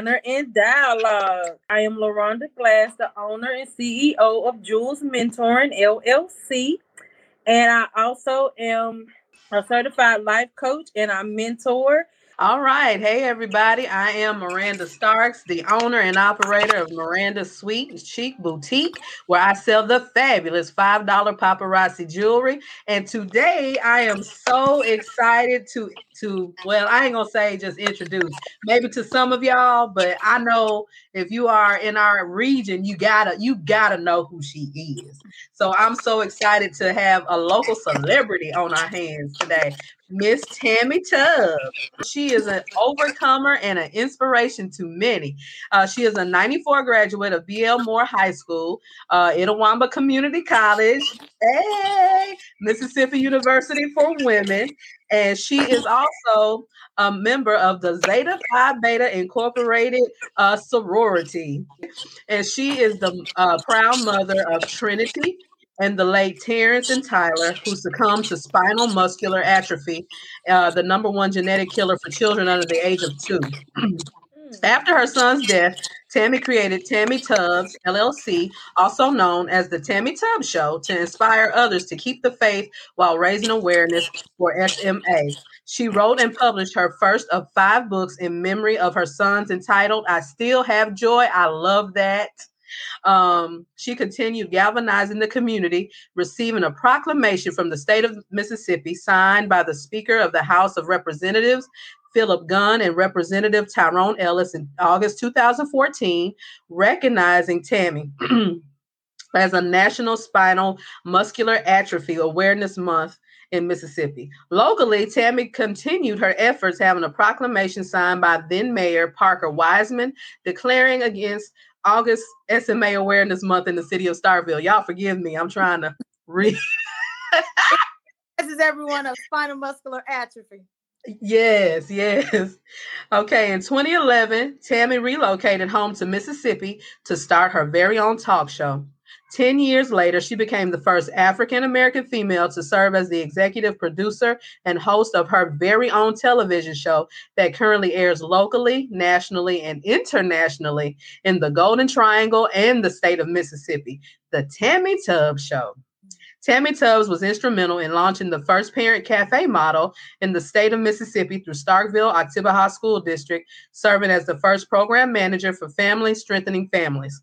Dinner and Dialogue. I am LaRonda Glass, the owner and CEO of Jules Mentoring LLC. And I also am a certified life coach and I mentor all right. Hey, everybody. I am Miranda Starks, the owner and operator of Miranda Sweet and Chic Boutique, where I sell the fabulous $5 paparazzi jewelry. And today I am so excited to, to well, I ain't to say just introduce, maybe to some of y'all, but I know if you are in our region, you gotta, you gotta know who she is. So I'm so excited to have a local celebrity on our hands today. Miss Tammy Tubbs. She is an overcomer and an inspiration to many. Uh, she is a 94 graduate of BL Moore High School, uh, Itawamba Community College, hey, Mississippi University for Women, and she is also a member of the Zeta Phi Beta Incorporated uh, sorority. And she is the uh, proud mother of Trinity, and the late Terrence and Tyler, who succumbed to spinal muscular atrophy, uh, the number one genetic killer for children under the age of two. After her son's death, Tammy created Tammy Tubbs LLC, also known as the Tammy Tubbs Show, to inspire others to keep the faith while raising awareness for SMA. She wrote and published her first of five books in memory of her sons entitled I Still Have Joy. I love that. Um, she continued galvanizing the community, receiving a proclamation from the state of Mississippi signed by the Speaker of the House of Representatives, Philip Gunn, and Representative Tyrone Ellis in August 2014, recognizing Tammy. as a National Spinal Muscular Atrophy Awareness Month in Mississippi. Locally, Tammy continued her efforts, having a proclamation signed by then Mayor Parker Wiseman declaring against August SMA Awareness Month in the city of Starkville. Y'all forgive me. I'm trying to read. this is everyone of spinal muscular atrophy. Yes, yes. Okay, in 2011, Tammy relocated home to Mississippi to start her very own talk show. 10 years later, she became the first African American female to serve as the executive producer and host of her very own television show that currently airs locally, nationally, and internationally in the Golden Triangle and the state of Mississippi, The Tammy Tubbs Show. Tammy Tubbs was instrumental in launching the first parent cafe model in the state of Mississippi through Starkville Oktibbeha School District, serving as the first program manager for Family Strengthening Families.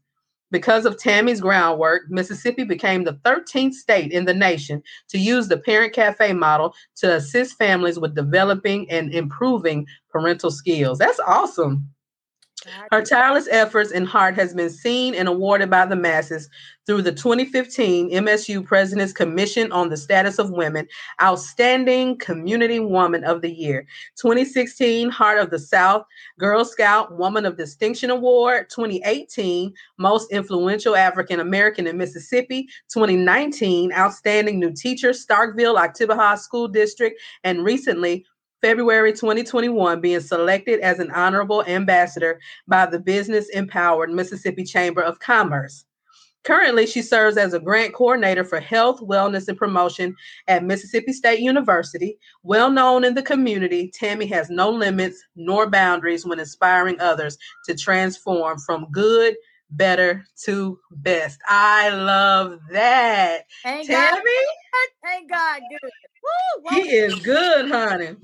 Because of Tammy's groundwork, Mississippi became the 13th state in the nation to use the Parent Cafe model to assist families with developing and improving parental skills. That's awesome. Her tireless efforts and heart has been seen and awarded by the masses through the 2015 MSU President's Commission on the Status of Women Outstanding Community Woman of the Year, 2016 Heart of the South Girl Scout Woman of Distinction Award, 2018 Most Influential African American in Mississippi, 2019 Outstanding New Teacher Starkville Oktibbeha School District, and recently February 2021 being selected as an honorable ambassador by the Business Empowered Mississippi Chamber of Commerce. Currently, she serves as a grant coordinator for health, wellness, and promotion at Mississippi State University. Well known in the community, Tammy has no limits nor boundaries when inspiring others to transform from good better to best. I love that. Ain't Tammy? God, ain't God good. Woo, he is good, honey.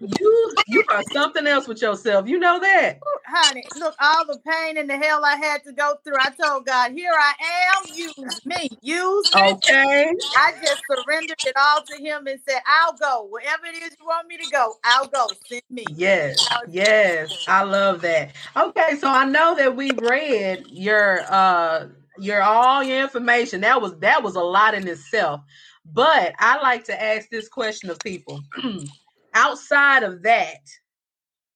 you you are something else with yourself. You know that. honey, look, all the pain and the hell I had to go through. I told God, here I am, use me. Use me. Okay. I just surrendered it all to him and said, I'll go. Wherever it is you want me to go, I'll go. Send me. Yes. Yes. I love that. Okay, so I know that we read your uh your all your information. That was that was a lot in itself. But I like to ask this question of people. outside of that,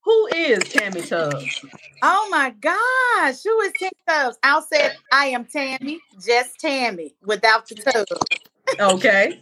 who is Tammy Tubbs? Oh my gosh, who is Tammy Tubbs? I'll say I am Tammy, just Tammy, without the tub. Okay.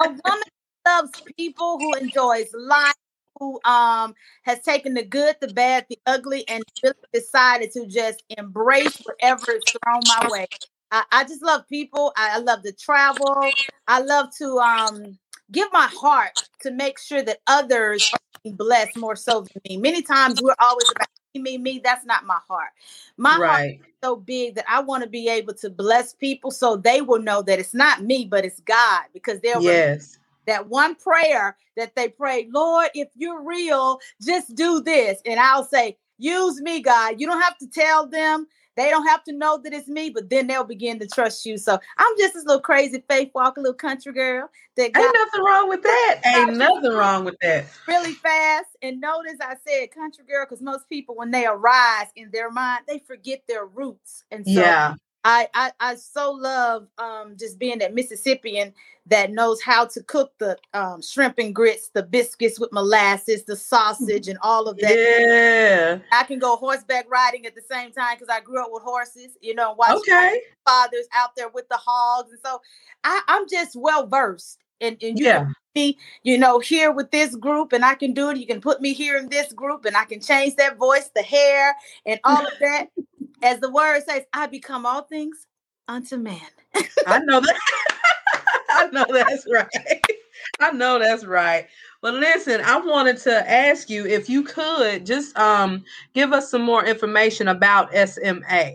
a woman loves people who enjoys life, who um has taken the good, the bad, the ugly, and really decided to just embrace whatever is thrown my way. I, I just love people. I, I love to travel. I love to um give my heart to make sure that others are blessed more so than me. Many times we're always about me, me. That's not my heart. My right. heart is so big that I want to be able to bless people so they will know that it's not me, but it's God because they'll yes. that one prayer that they pray, Lord, if you're real, just do this. And I'll say, use me, God. You don't have to tell them they don't have to know that it's me, but then they'll begin to trust you. So I'm just this little crazy faith walk, a little country girl. That ain't nothing wrong with that. Ain't nothing wrong with that. Really fast. And notice I said country girl because most people, when they arise in their mind, they forget their roots. And so yeah. I, I I so love um just being that Mississippian that knows how to cook the um, shrimp and grits, the biscuits with molasses, the sausage, and all of that. Yeah, I can go horseback riding at the same time because I grew up with horses. You know, watching okay. fathers out there with the hogs, and so I, I'm just well versed. And, and you yeah. me, you know, here with this group, and I can do it. You can put me here in this group, and I can change that voice, the hair, and all of that as the word says, I become all things unto man. I know that. I know that's right. I know that's right. But listen, I wanted to ask you if you could just um give us some more information about SMA.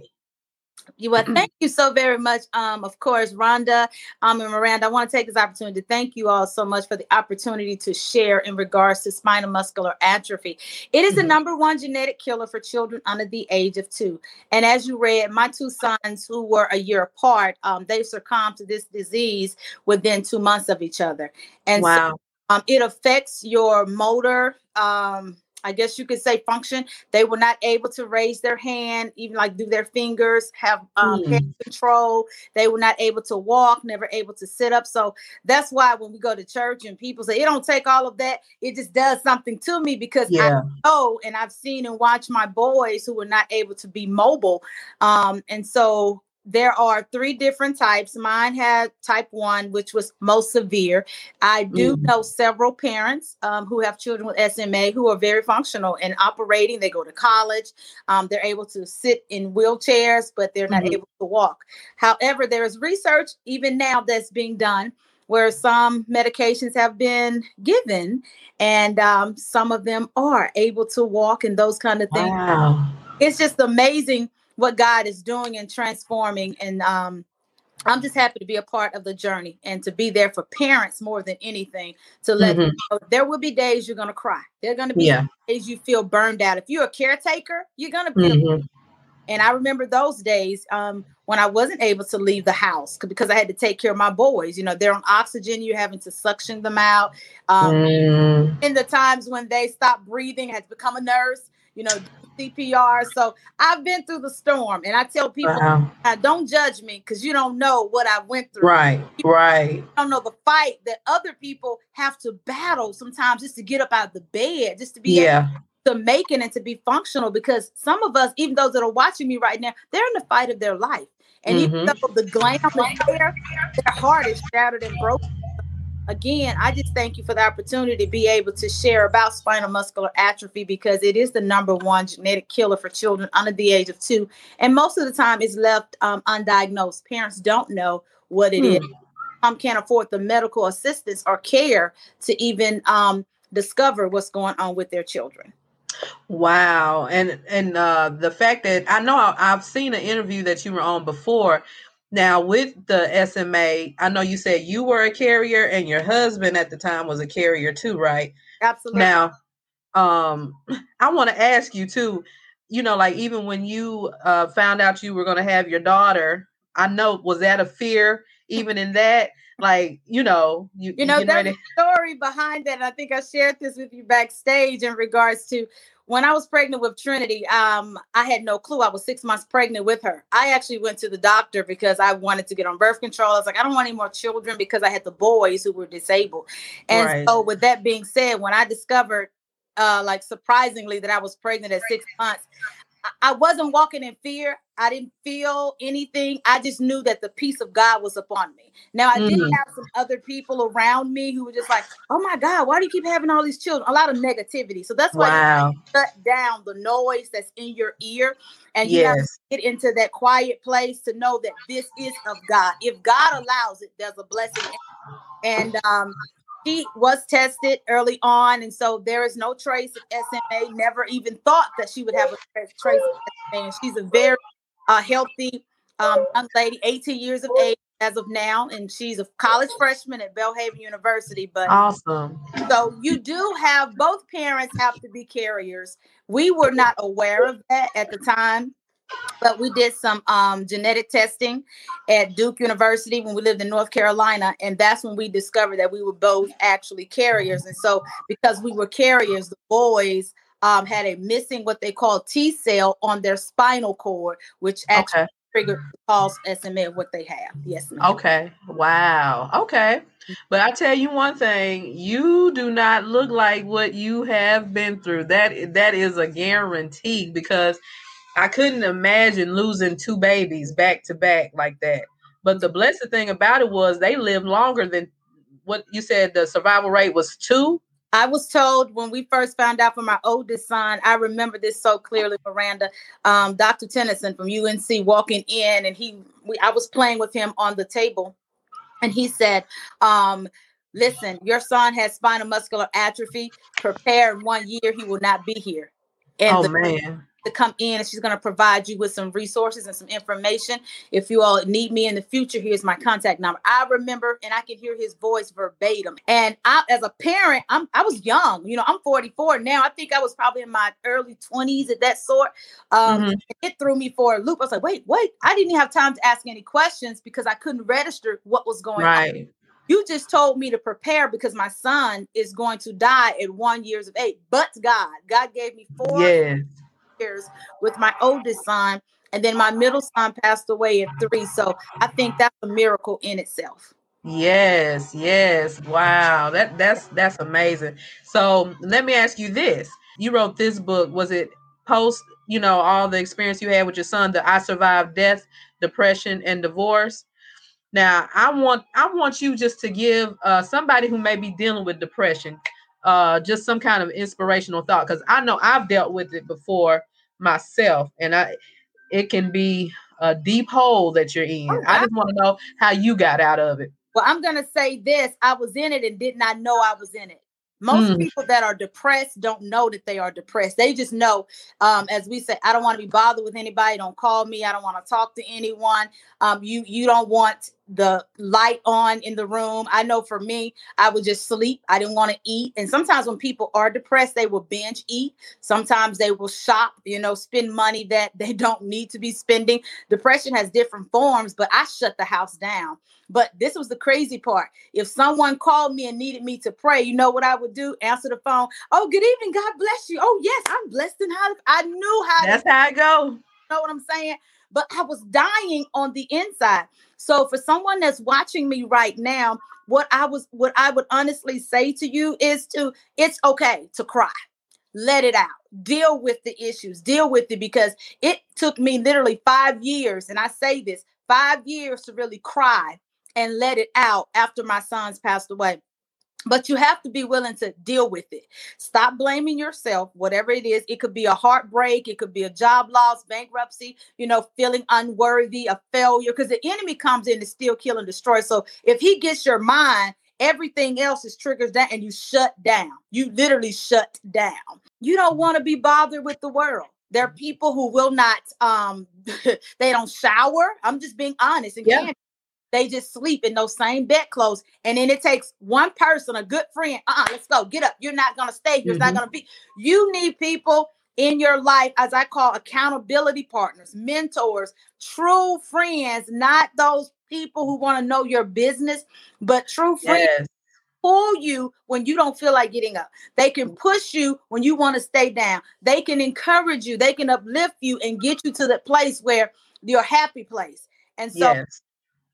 You well, thank you so very much. Um, of course, Rhonda um, and Miranda, I want to take this opportunity to thank you all so much for the opportunity to share in regards to spinal muscular atrophy. It is mm-hmm. the number one genetic killer for children under the age of two. And as you read, my two sons, who were a year apart, um, they succumbed to this disease within two months of each other. And wow. so um, it affects your motor um, I guess you could say function. They were not able to raise their hand, even like do their fingers, have um, mm. head control. They were not able to walk, never able to sit up. So that's why when we go to church and people say it don't take all of that, it just does something to me because yeah. I know and I've seen and watched my boys who were not able to be mobile. Um, and so there are three different types. Mine had type one, which was most severe. I do mm. know several parents um, who have children with SMA who are very functional and operating. They go to college. Um, they're able to sit in wheelchairs, but they're not mm-hmm. able to walk. However, there is research even now that's being done where some medications have been given and um, some of them are able to walk and those kind of things. Wow. It's just amazing what God is doing and transforming. And um, I'm just happy to be a part of the journey and to be there for parents more than anything to let mm-hmm. know there will be days you're going to cry. There are going to be yeah. days you feel burned out. If you're a caretaker, you're going to be. Mm-hmm. And I remember those days um, when I wasn't able to leave the house because I had to take care of my boys. You know, they're on oxygen, you're having to suction them out. Um, mm. In the times when they stop breathing, I had to become a nurse you know, CPR. So I've been through the storm, and I tell people, wow. don't judge me because you don't know what I went through. Right, you right. don't know the fight that other people have to battle sometimes just to get up out of the bed, just to be yeah. to make it and to be functional. Because some of us, even those that are watching me right now, they're in the fight of their life. And mm-hmm. even though the glam is there, their heart is shattered and broken again, I just thank you for the opportunity to be able to share about spinal muscular atrophy because it is the number one genetic killer for children under the age of two. And most of the time, it's left um, undiagnosed. Parents don't know what it hmm. is. Some can't afford the medical assistance or care to even um, discover what's going on with their children. Wow, and and uh, the fact that I know I, I've seen an interview that you were on before now, with the SMA, I know you said you were a carrier and your husband at the time was a carrier too, right? Absolutely. Now, um, I want to ask you too, you know, like even when you uh, found out you were going to have your daughter, I know, was that a fear even in that? Like, you know, you, you know, there's a story behind that. I think I shared this with you backstage in regards to when I was pregnant with Trinity, um, I had no clue. I was six months pregnant with her. I actually went to the doctor because I wanted to get on birth control. I was like, I don't want any more children because I had the boys who were disabled. And right. so, with that being said, when I discovered, uh, like surprisingly, that I was pregnant at six months, I wasn't walking in fear. I didn't feel anything. I just knew that the peace of God was upon me. Now I mm. did have some other people around me who were just like, "Oh my God, why do you keep having all these children?" A lot of negativity. So that's why wow. you shut down the noise that's in your ear, and you yes. have to get into that quiet place to know that this is of God. If God allows it, there's a blessing. And um, she was tested early on, and so there is no trace of SMA. Never even thought that she would have a trace of SMA. And she's a very uh, healthy um, young lady, 18 years of age as of now, and she's a college freshman at Belhaven University. But awesome. So you do have both parents have to be carriers. We were not aware of that at the time but we did some um, genetic testing at Duke University when we lived in North Carolina, and that's when we discovered that we were both actually carriers. And so, because we were carriers, the boys um, had a missing what they call T cell on their spinal cord, which actually okay. triggered cause SMA of what they have. Yes. Ma'am. Okay. Wow. Okay. But I tell you one thing, you do not look like what you have been through. That that is a guarantee because I couldn't imagine losing two babies back to back like that. But the blessed thing about it was they lived longer than what you said the survival rate was two. I was told when we first found out from my oldest son, I remember this so clearly, Miranda. Um, Dr. Tennyson from UNC walking in, and he, we, I was playing with him on the table, and he said, um, "Listen, your son has spinal muscular atrophy. Prepare one year, he will not be here." And oh the, man! To come in and she's going to provide you with some resources and some information. If you all need me in the future, here's my contact number. I remember and I can hear his voice verbatim. And I, as a parent, I'm I was young. You know, I'm 44 now. I think I was probably in my early 20s at that sort. Um, mm-hmm. It threw me for a loop. I was like, wait, wait. I didn't have time to ask any questions because I couldn't register what was going right. on. You just told me to prepare because my son is going to die at one years of age. But God, God gave me four yes years with my oldest son, and then my middle son passed away at three. So I think that's a miracle in itself. Yes, yes. Wow. That that's that's amazing. So let me ask you this. You wrote this book. Was it post, you know, all the experience you had with your son, the I survived death, depression, and divorce? Now, I want I want you just to give uh, somebody who may be dealing with depression uh, just some kind of inspirational thought because I know I've dealt with it before myself, and I it can be a deep hole that you're in. Oh, I just want to know how you got out of it. Well, I'm gonna say this: I was in it and did not know I was in it. Most mm. people that are depressed don't know that they are depressed. They just know, um, as we say, I don't want to be bothered with anybody. Don't call me. I don't want to talk to anyone. Um, you you don't want the light on in the room. I know for me, I would just sleep. I didn't want to eat. And sometimes when people are depressed, they will binge eat. Sometimes they will shop, you know, spend money that they don't need to be spending. Depression has different forms, but I shut the house down. But this was the crazy part. If someone called me and needed me to pray, you know what I would do? Answer the phone. Oh, good evening. God bless you. Oh, yes, I'm blessed and how I knew how. That's to- how I go. You know what I'm saying? But I was dying on the inside. So for someone that's watching me right now, what I was what I would honestly say to you is to it's okay to cry. Let it out. Deal with the issues. Deal with it because it took me literally 5 years and I say this, 5 years to really cry and let it out after my sons passed away but you have to be willing to deal with it. Stop blaming yourself, whatever it is. It could be a heartbreak, it could be a job loss, bankruptcy, you know, feeling unworthy, a failure, because the enemy comes in to steal, kill, and destroy. So if he gets your mind, everything else is triggers down and you shut down. You literally shut down. You don't want to be bothered with the world. There are people who will not um they don't shower. I'm just being honest and yeah. They just sleep in those same bed clothes. And then it takes one person, a good friend, uh-uh, let's go, get up. You're not gonna stay here. It's mm-hmm. not gonna be. You need people in your life, as I call accountability partners, mentors, true friends, not those people who want to know your business, but true friends. Yes. Pull you when you don't feel like getting up. They can push you when you want to stay down. They can encourage you. They can uplift you and get you to the place where your happy place. And so yes.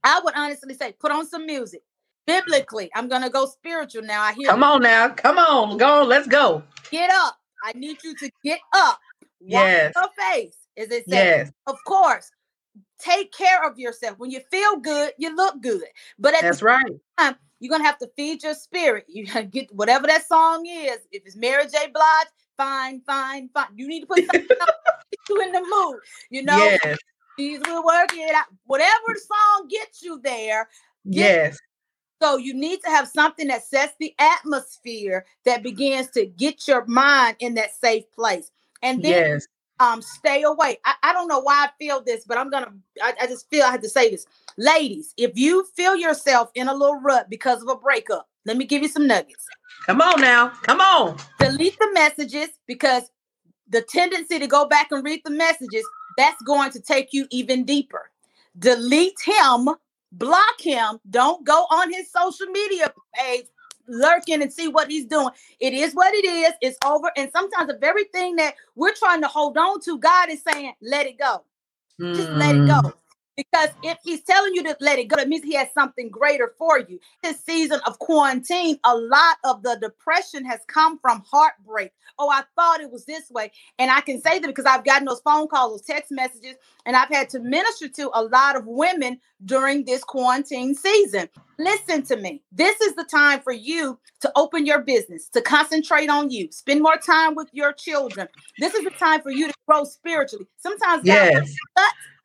I would honestly say, put on some music. Biblically, I'm gonna go spiritual now. I hear. Come on now, come on, go on, let's go. Get up. I need you to get up. yes. Your face, is it Yes. Of course. Take care of yourself. When you feel good, you look good. But at that's right. Time, you're gonna have to feed your spirit. You get whatever that song is. If it's Mary J. Blige, fine, fine, fine. You need to put something you in the mood. You know, yes. Jesus will work it out. Whatever song gets you there. Get, yes. So you need to have something that sets the atmosphere that begins to get your mind in that safe place. And then Yes. um stay away. I, I don't know why I feel this, but I'm gonna I, I just feel I have to say this. Ladies, if you feel yourself in a little rut because of a breakup, let me give you some nuggets. Come on now. Come on. Delete the messages because the tendency to go back and read the messages, that's going to take you even deeper. Delete him, block him, don't go on his social media page lurking and see what he's doing. It is what it is. It's over. And sometimes the very thing that we're trying to hold on to, God is saying, let it go. Just let it Mm. go. Because if he's telling you to let it go, it means he has something greater for you. This season of quarantine, a lot of the depression has come from heartbreak. Oh, I thought it was this way. And I can say that because I've gotten those phone calls, those text messages, and I've had to minister to a lot of women during this quarantine season. Listen to me. This is the time for you to open your business, to concentrate on you, spend more time with your children. This is the time for you to grow spiritually. Sometimes God Yes.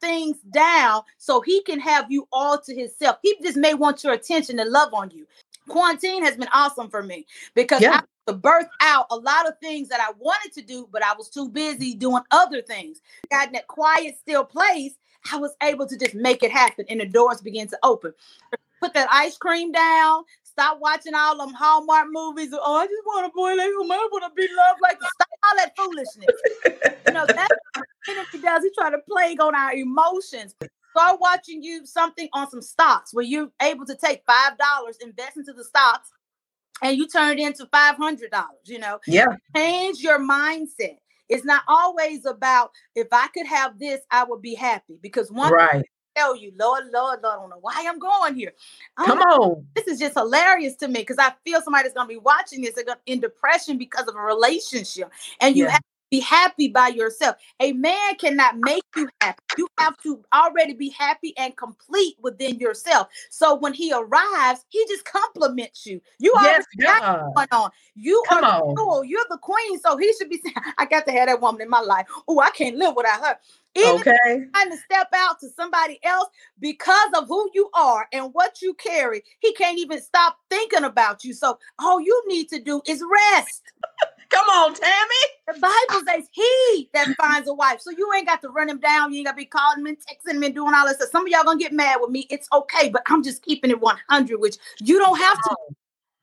Things down so he can have you all to himself. He just may want your attention and love on you. Quarantine has been awesome for me because Yeah. I to birth out a lot of things that I wanted to do, but I was too busy doing other things. Got in that quiet, still place. I was able to just make it happen, and the doors began to open. Put that ice cream down. Stop watching all them Hallmark movies. Oh, I just want a boy like. I want to be loved like. Stop all that foolishness. You know that's the enemy does. He try to plague on our emotions. Start watching you something on some stocks where you're able to take five dollars, invest into the stocks, and you turn it into five hundred dollars. You know, Yeah. change your mindset. It's not always about if I could have this, I would be happy. Because one Right. Tell you, Lord, Lord, Lord, I don't know why I'm going here. I Come don't on. This is just hilarious to me because I feel somebody's going to be watching this they're gonna- in depression because of a relationship, and you Yeah. have be happy by yourself. A man cannot make you happy. You have to already be happy and complete within yourself. So when he arrives, he just compliments you. You already Yes, got going on. You Come are on. cool. You're the queen, so he should be saying, "I got to have that woman in my life." Oh, I can't live without her. Even Okay. trying to step out to somebody else because of who you are and what you carry, he can't even stop thinking about you. So all you need to do is rest. Come on, Tammy. The Bible says he that finds a wife. So you ain't got to run him down. You ain't got to be calling him and texting him and doing all this stuff. Some of y'all gonna get mad with me. It's okay, but I'm just keeping it 100, which you don't have to.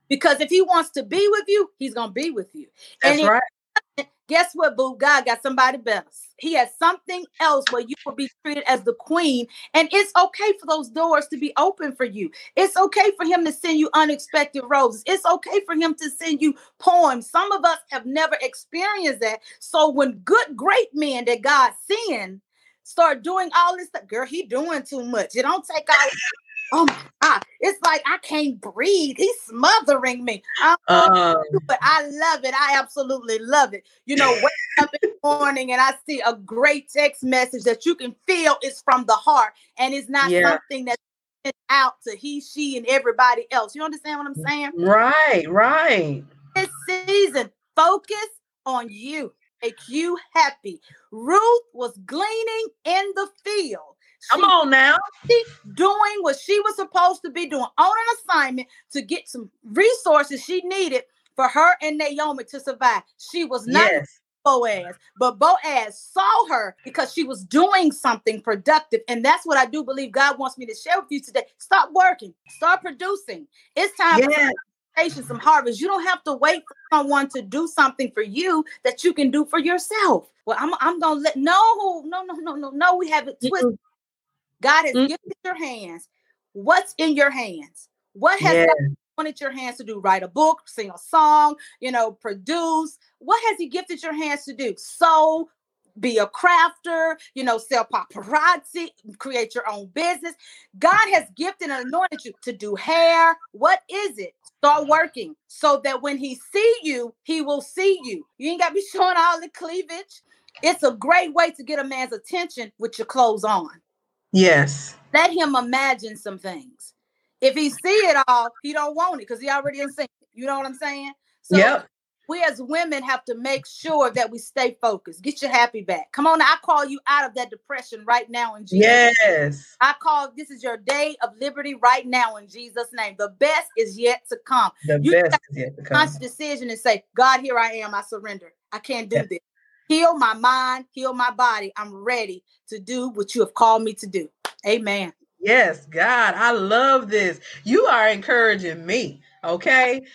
Because if he wants to be with you, he's gonna be with you. That's And right. Guess what, boo? God got somebody better. He has something else where you will be treated as the queen. And it's okay for those doors to be open for you. It's okay for him to send you unexpected roses. It's okay for him to send you poems. Some of us have never experienced that. So when good, great men that God send start doing all this stuff, girl, he doing too much. It don't take all. Oh my God. It's like I can't breathe. He's smothering me. Um, but I love it. I absolutely love it. You know, wake up in the morning and I see a great text message that you can feel is from the heart and it's not Yeah. something that's out to he, she, and everybody else. You understand what I'm saying? right, right. This season, focus on you. Make you happy. Ruth was gleaning in the field. Come She on now. doing what she was supposed to be doing on an assignment to get some resources she needed for her and Naomi to survive. She was not Yes. Boaz, but Boaz saw her because she was doing something productive. And that's what I do believe God wants me to share with you today. Stop working, start producing. It's time for Yeah. patience, some harvest. You don't have to wait for someone to do something for you that you can do for yourself. Well, I'm, I'm gonna let no, no, no, no, no, no. We have it twisted. God has Mm. gifted your hands. What's in your hands? What has Yeah. God wanted your hands to do? Write a book, sing a song, you know, produce. What has He gifted your hands to do? Sew, be a crafter, you know, sell paparazzi, create your own business. God has gifted and anointed you to do hair. What is it? Start working so that when He see you, He will see you. You ain't got to be showing all the cleavage. It's a great way to get a man's attention with your clothes on Yes. let him imagine some things. If he see it all, he don't want it because he already seen it. You know what I'm saying? So Yep. we as women have to make sure that we stay focused. Get your happy back. Come on, I call you out of that depression right now in Jesus. Yes. I call this is your day of liberty right now in Jesus' name. The best is yet to come. The You best is yet to come. Conscious decision and say, God, here I am. I surrender. I can't do this. Heal my mind, heal my body. I'm ready to do what you have called me to do. Amen. Yes, God, I love this. You are encouraging me. Okay.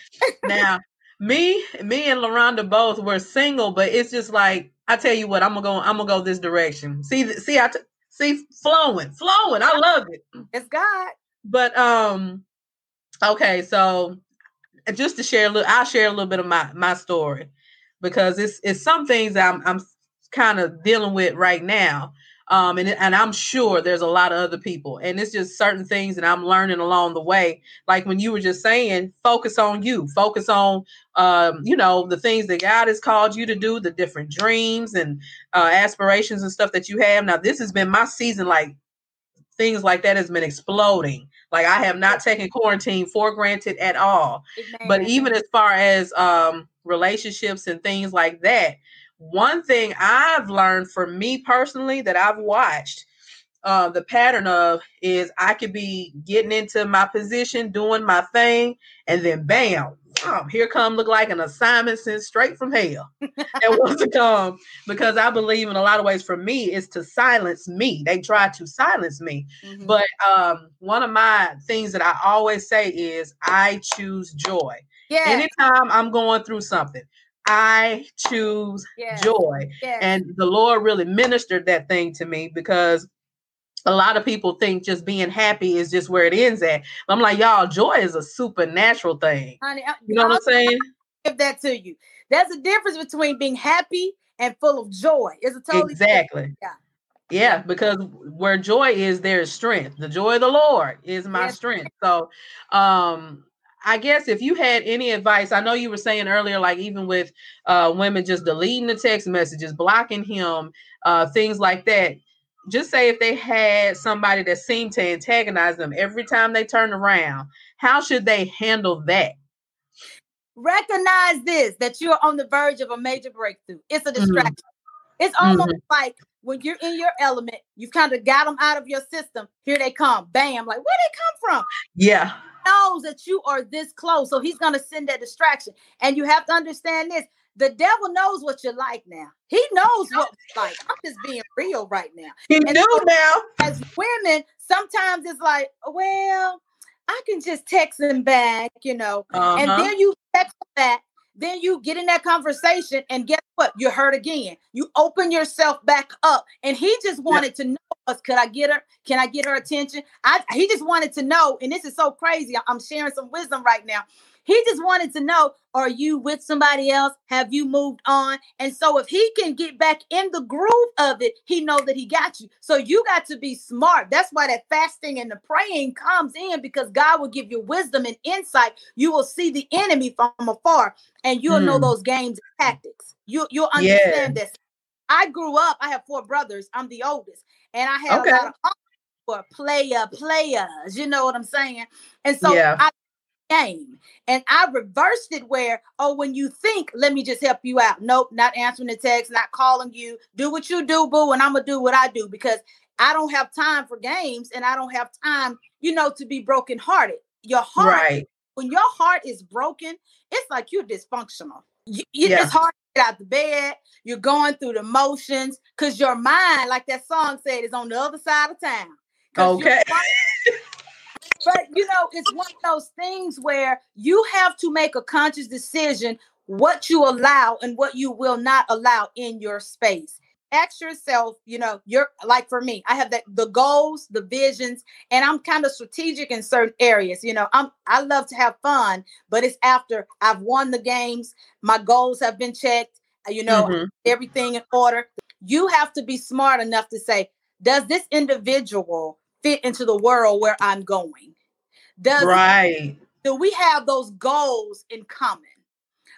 now, me, me and LaRonda both were single, but it's just like I tell you what, I'm gonna go, I'm gonna go this direction. See, see, I t- see flowing, flowing. I love it. It's God. But um, okay, so just to share a little, I'll share a little bit of my my story because it's it's some things I'm I'm kind of dealing with right now. Um, and and I'm sure there's a lot of other people, and it's just certain things that I'm learning along the way. Like when you were just saying, focus on you, focus on, um, you know, the things that God has called you to do, the different dreams and uh, aspirations and stuff that you have. Now, this has been my season, like things like that has been exploding. Like I have not taken quarantine for granted at all. But even as far as um, relationships and things like that, one thing I've learned for me personally that I've watched uh, the pattern of is I could be getting into my position, doing my thing, and then bam, here come look like an assignment sent straight from hell that wants to come because I believe in a lot of ways for me is to silence me. They try to silence me. Mhm. But um, one of my things that I always say is I choose joy. Yeah, Anytime I'm going through something, I choose yeah, joy. yeah. And the Lord really ministered that thing to me because a lot of people think just being happy is just where it ends at. I'm like, y'all, joy is a supernatural thing. honey, I- You know what I'm saying? I'll give that to you. There's a difference between being happy and full of joy. It's a totally different- exactly. Yeah. Yeah, because where joy is, there is strength. The joy of the Lord is my Yes. strength. So, um, I guess if you had any advice, I know you were saying earlier, like even with uh, women just deleting the text messages, blocking him, uh, things like that. Just say if they had somebody that seemed to antagonize them every time they turn around, how should they handle that? recognize this that you're on the verge of a major breakthrough. It's a Mhm. distraction. It's almost like when you're in your element, you've kind of got them out of your system. Here they come, bam! Like where they come from? Yeah. Knows that you are this close, so he's gonna send that distraction. And you have to understand this: the devil knows what you're like now. He knows what it's like. I'm just being real right now. He And knew so- now. As women, sometimes it's like, well, I can just text him back, you know. And Uh-huh. then you text back, then you get in that conversation, and guess what? You're hurt again. You open yourself back up, and he just wanted to know us. Could I get her? Can I get her attention? I he just wanted to know, and this is so crazy. I'm sharing some wisdom right now. He just wanted to know: Are you with somebody else? Have you moved on? And so, if he can get back in the groove of it, he know that he got you. So you got to be smart. That's why that fasting and the praying comes in because God will give you wisdom and insight. You will see the enemy from afar, and you'll know Mm. those games and tactics. You you'll Yeah. understand this. I grew up. I have four brothers. I'm the oldest, and I had Okay. a lot of were player players. You know what I'm saying? And so Yeah. I game and I reversed it where oh when you think let me just help you out nope not answering the text not calling you do what you do boo and I'm gonna do what I do because I don't have time for games and I don't have time you know to be brokenhearted your heart Right. when your heart is broken it's like you're dysfunctional You- you- Yeah. it's hard to get out the bed you're going through the motions because your mind like that song said is on the other side of town Okay. But you know, it's one of those things where you have to make a conscious decision what you allow and what you will not allow in your space. Ask yourself, you know, you're like for me, I have that the goals, the visions, and I'm kind of strategic in certain areas. You know, I'm I love to have fun, but it's after I've won the games, my goals have been checked, uh, you know, Mhm. everything in order. You have to be smart enough to say, does this individual fit into the world where I'm going? Does Right. do we have those goals in common?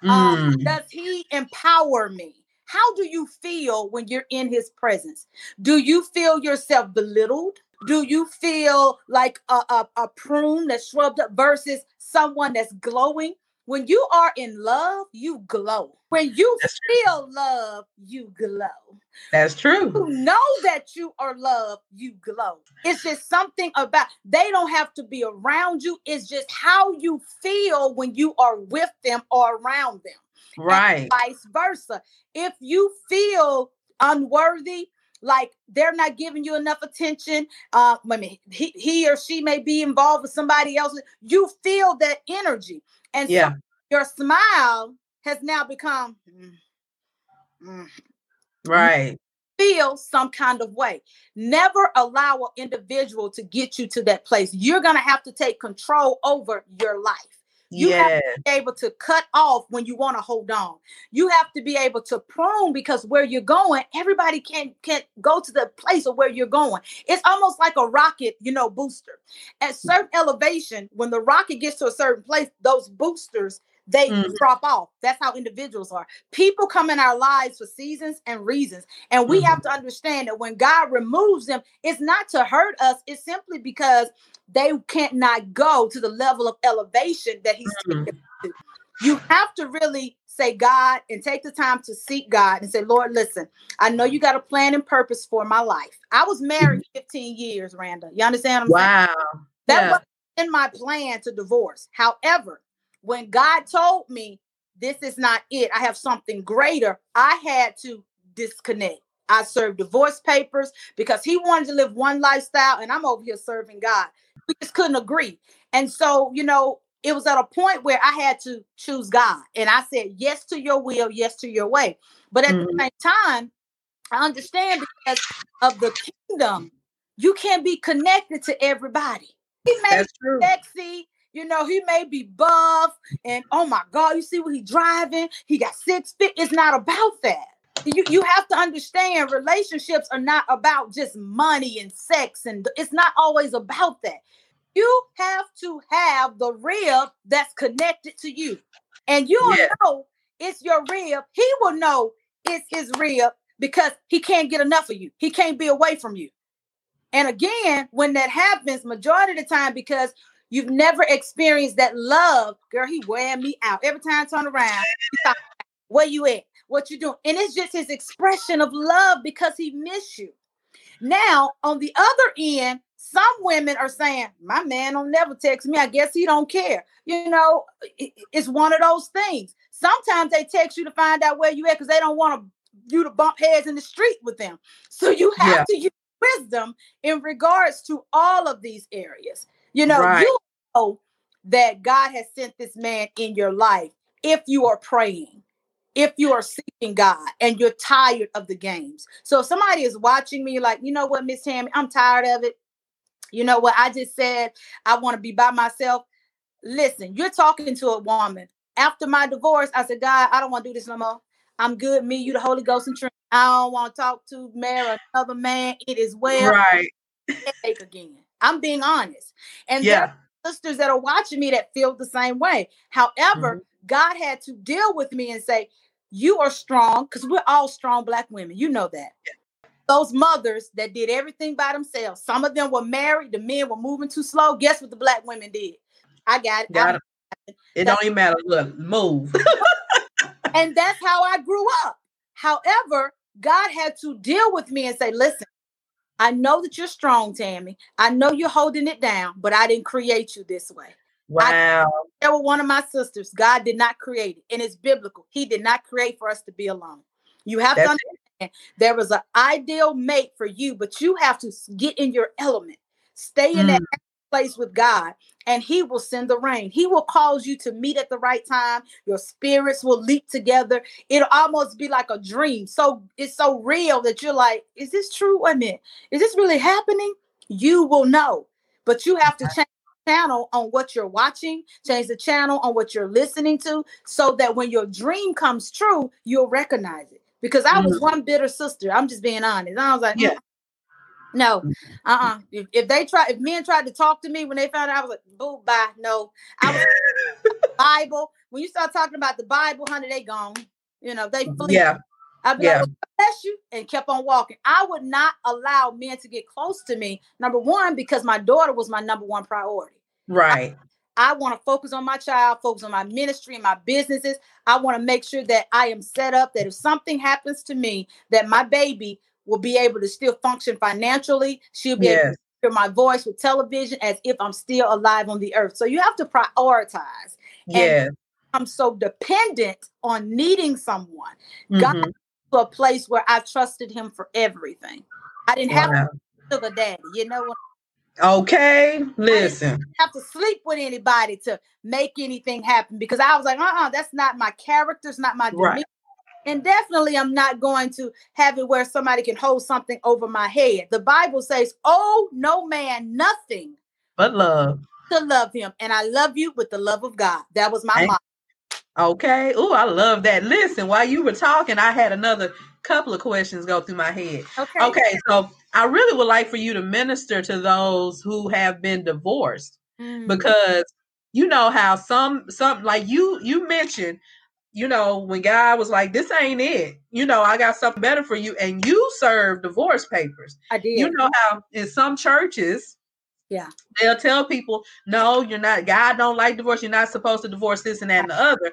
Um, Mm. does he empower me? How do you feel when you're in his presence? Do you feel yourself belittled? Do you feel like a, a, a prune that's shrubbed up versus someone that's glowing? when you are in love, you glow. When you That's feel true. love, you glow. That's true. You know that you are loved, you glow. It's just something about they don't have to be around you. It's just how you feel when you are with them or around them. Right. And vice versa. If you feel unworthy, like they're not giving you enough attention. Uh, I mean, he, he or she may be involved with somebody else. You feel that energy. And yeah. so your smile has now become mm, mm, right. Feel some kind of way. Never allow an individual to get you to that place. You're going to have to take control over your life. You yeah. have to be able to cut off when you want to hold on. You have to be able to prune because where you're going, everybody can't can't go to the place of where you're going. It's almost like a rocket, you know, booster. At mm. certain elevation, when the rocket gets to a certain place, those boosters they mm. drop off. That's how individuals are. People come in our lives for seasons and reasons. And we mm. have to understand that when God removes them, it's not to hurt us, it's simply because they can't not go to the level of elevation that He's mm. taking to. You have to really say God and take the time to seek God and say, Lord, listen, I know you got a plan and purpose for my life. I was married 15 years, Randa. You understand wow. Saying? That yeah. was in my plan to divorce. However, when God told me this is not it, I have something greater, I had to disconnect. I served divorce papers because he wanted to live one lifestyle and I'm over here serving God. We just couldn't agree. And so, you know, it was at a point where I had to choose God. And I said, yes to your will, yes to your way. But at mm-hmm. the same time, I understand because of the kingdom, you can't be connected to everybody. He may be sexy, you know, he may be buff and oh my God, you see what he's driving? He got six feet. It's not about that. You, you have to understand relationships are not about just money and sex, and it's not always about that. You have to have the rib that's connected to you. And you'll yeah. know it's your rib. He will know it's his rib because he can't get enough of you. He can't be away from you. And again, when that happens, majority of the time, because You've never experienced that love, girl. He wearing me out every time I turn around. Where you at? What you doing? And it's just his expression of love because he miss you. Now, on the other end, some women are saying, "My man don't never text me. I guess he don't care." You know, it's one of those things. Sometimes they text you to find out where you at because they don't want you to bump heads in the street with them. So you have yeah. to use wisdom in regards to all of these areas. You know, right. you know that God has sent this man in your life if you are praying, if you are seeking God and you're tired of the games. So if somebody is watching me, like, you know what, Miss Tammy, I'm tired of it. You know what? I just said I want to be by myself. Listen, you're talking to a woman. After my divorce, I said, God, I don't want to do this no more. I'm good. Me, you, the Holy Ghost, and Trinity. I don't want to talk to marry another man. It is well. Right. again. I'm being honest. And yeah. there are sisters that are watching me that feel the same way. However, mm-hmm. God had to deal with me and say, You are strong, because we're all strong black women. You know that. Yeah. Those mothers that did everything by themselves. Some of them were married, the men were moving too slow. Guess what the black women did? I got it. Got it. it don't even matter. Look, move. and that's how I grew up. However, God had to deal with me and say, listen, I know that you're strong, Tammy. I know you're holding it down, but I didn't create you this way. Wow. I, were one of my sisters. God did not create it, and it's biblical. He did not create for us to be alone. You have That's to understand there was an ideal mate for you, but you have to get in your element. Stay in mm. that place with God and he will send the rain. He will cause you to meet at the right time. Your spirits will leap together. It'll almost be like a dream. So it's so real that you're like, is this true? Wait a minute. Is this really happening? You will know. But you have to change the channel on what you're watching, change the channel on what you're listening to, so that when your dream comes true, you'll recognize it. Because I was mm. one bitter sister. I'm just being honest. I was like, yeah. No, mm. uh-uh. If, if, they try, if men tried to talk to me when they found out, I was like, boo, bye. No, I was Bible. When you start talking about the Bible, honey, they gone. You know, they flee. Yeah. I'd be yeah. like, bless you, and kept on walking. I would not allow men to get close to me. Number one, because my daughter was my number one priority. Right. I want to focus on my child, focus on my ministry and my businesses. I want to make sure that I am set up that if something happens to me, that my baby will be able to still function financially. She'll be yes. able to hear my voice with television as if I'm still alive on the earth. So you have to prioritize. Yeah. I'm so dependent on needing someone. Mm-hmm. God to a place where I trusted him for everything. I didn't have wow. sugar daddy, you know what Okay, listen. have to sleep with anybody to make anything happen because I was like, uh-uh, that's not my character, it's not my demeanor. Right. And definitely I'm not going to have it where somebody can hold something over my head. The Bible says, Oh, no man, nothing but love. To love him. And I love you with the love of God. That was my mom. Okay. Oh, I love that. Listen, while you were talking, I had another couple of questions go through my head. Okay. Okay. So I really would like for you to minister to those who have been divorced mm-hmm. because you know how some some like you you mentioned you know when god was like this ain't it you know i got something better for you and you serve divorce papers i did you know how in some churches yeah they'll tell people no you're not god don't like divorce you're not supposed to divorce this and that and the other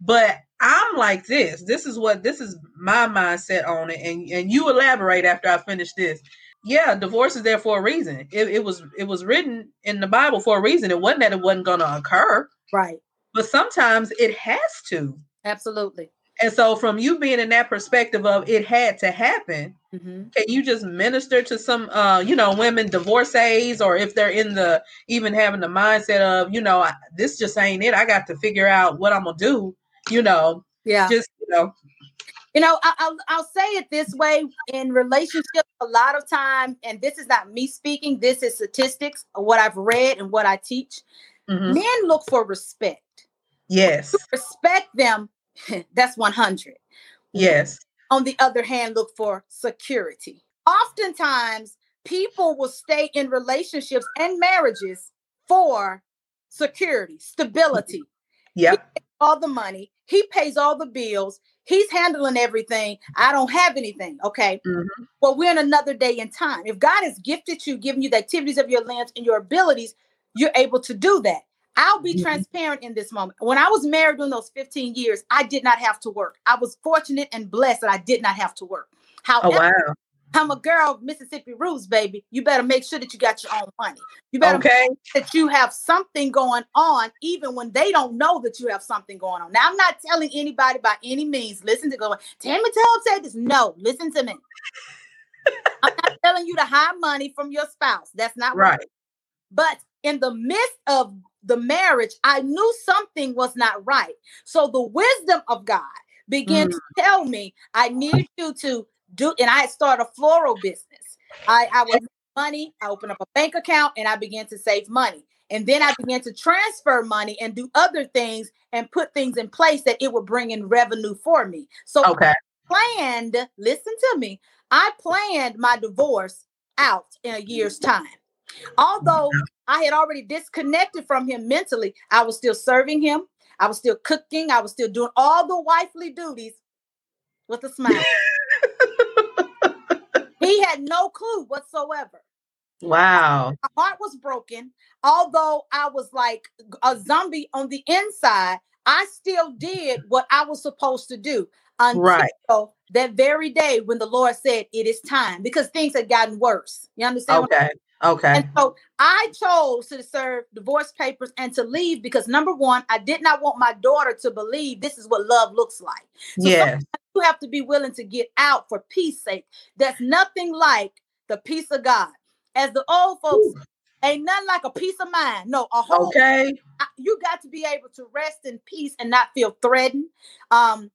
but I'm like this. This is what this is my mindset on it. And and you elaborate after I finish this. Yeah, divorce is there for a reason. It, it was it was written in the Bible for a reason. It wasn't that it wasn't gonna occur. Right. But sometimes it has to. Absolutely. And so from you being in that perspective of it had to happen, mm-hmm. can you just minister to some uh, you know, women divorcees or if they're in the even having the mindset of, you know, this just ain't it. I got to figure out what I'm gonna do you know, yeah, just you know. You know, I, will I'll say it this way in relationships. A lot of time, and this is not me speaking. This is statistics what I've read and what I teach. Mm-hmm. Men look for respect. Yes, respect them. That's one hundred. Yes. On the other hand, look for security. Oftentimes, people will stay in relationships and marriages for security, stability. Yep all the money. He pays all the bills. He's handling everything. I don't have anything. Okay. Mm-hmm. Well, we're in another day in time. If God has gifted you, given you the activities of your limbs and your abilities, you're able to do that. I'll be mm-hmm. transparent in this moment. When I was married during those 15 years, I did not have to work. I was fortunate and blessed that I did not have to work. However, oh, wow. I'm a girl of Mississippi roots, baby. You better make sure that you got your own money. You better okay. that you have something going on, even when they don't know that you have something going on. Now, I'm not telling anybody by any means, listen to go, Tammy Tubbs said this. No, listen to me. I'm not telling you to hide money from your spouse. That's not right. right. But in the midst of the marriage, I knew something was not right. So the wisdom of God began mm. to tell me, I need you to do and I started a floral business. I, I was money, I opened up a bank account and I began to save money. And then I began to transfer money and do other things and put things in place that it would bring in revenue for me. So okay. I planned, listen to me, I planned my divorce out in a year's time. Although I had already disconnected from him mentally, I was still serving him. I was still cooking. I was still doing all the wifely duties with a smile. he had no clue whatsoever. Wow. My heart was broken. Although I was like a zombie on the inside, I still did what I was supposed to do until right. that very day when the Lord said, It is time because things had gotten worse. You understand? Okay. Okay. And so I chose to serve divorce papers and to leave because number one, I did not want my daughter to believe this is what love looks like. So yes. You have to be willing to get out for peace sake. That's nothing like the peace of God. As the old folks, Ooh. ain't nothing like a peace of mind. No, a whole okay. You got to be able to rest in peace and not feel threatened. Um,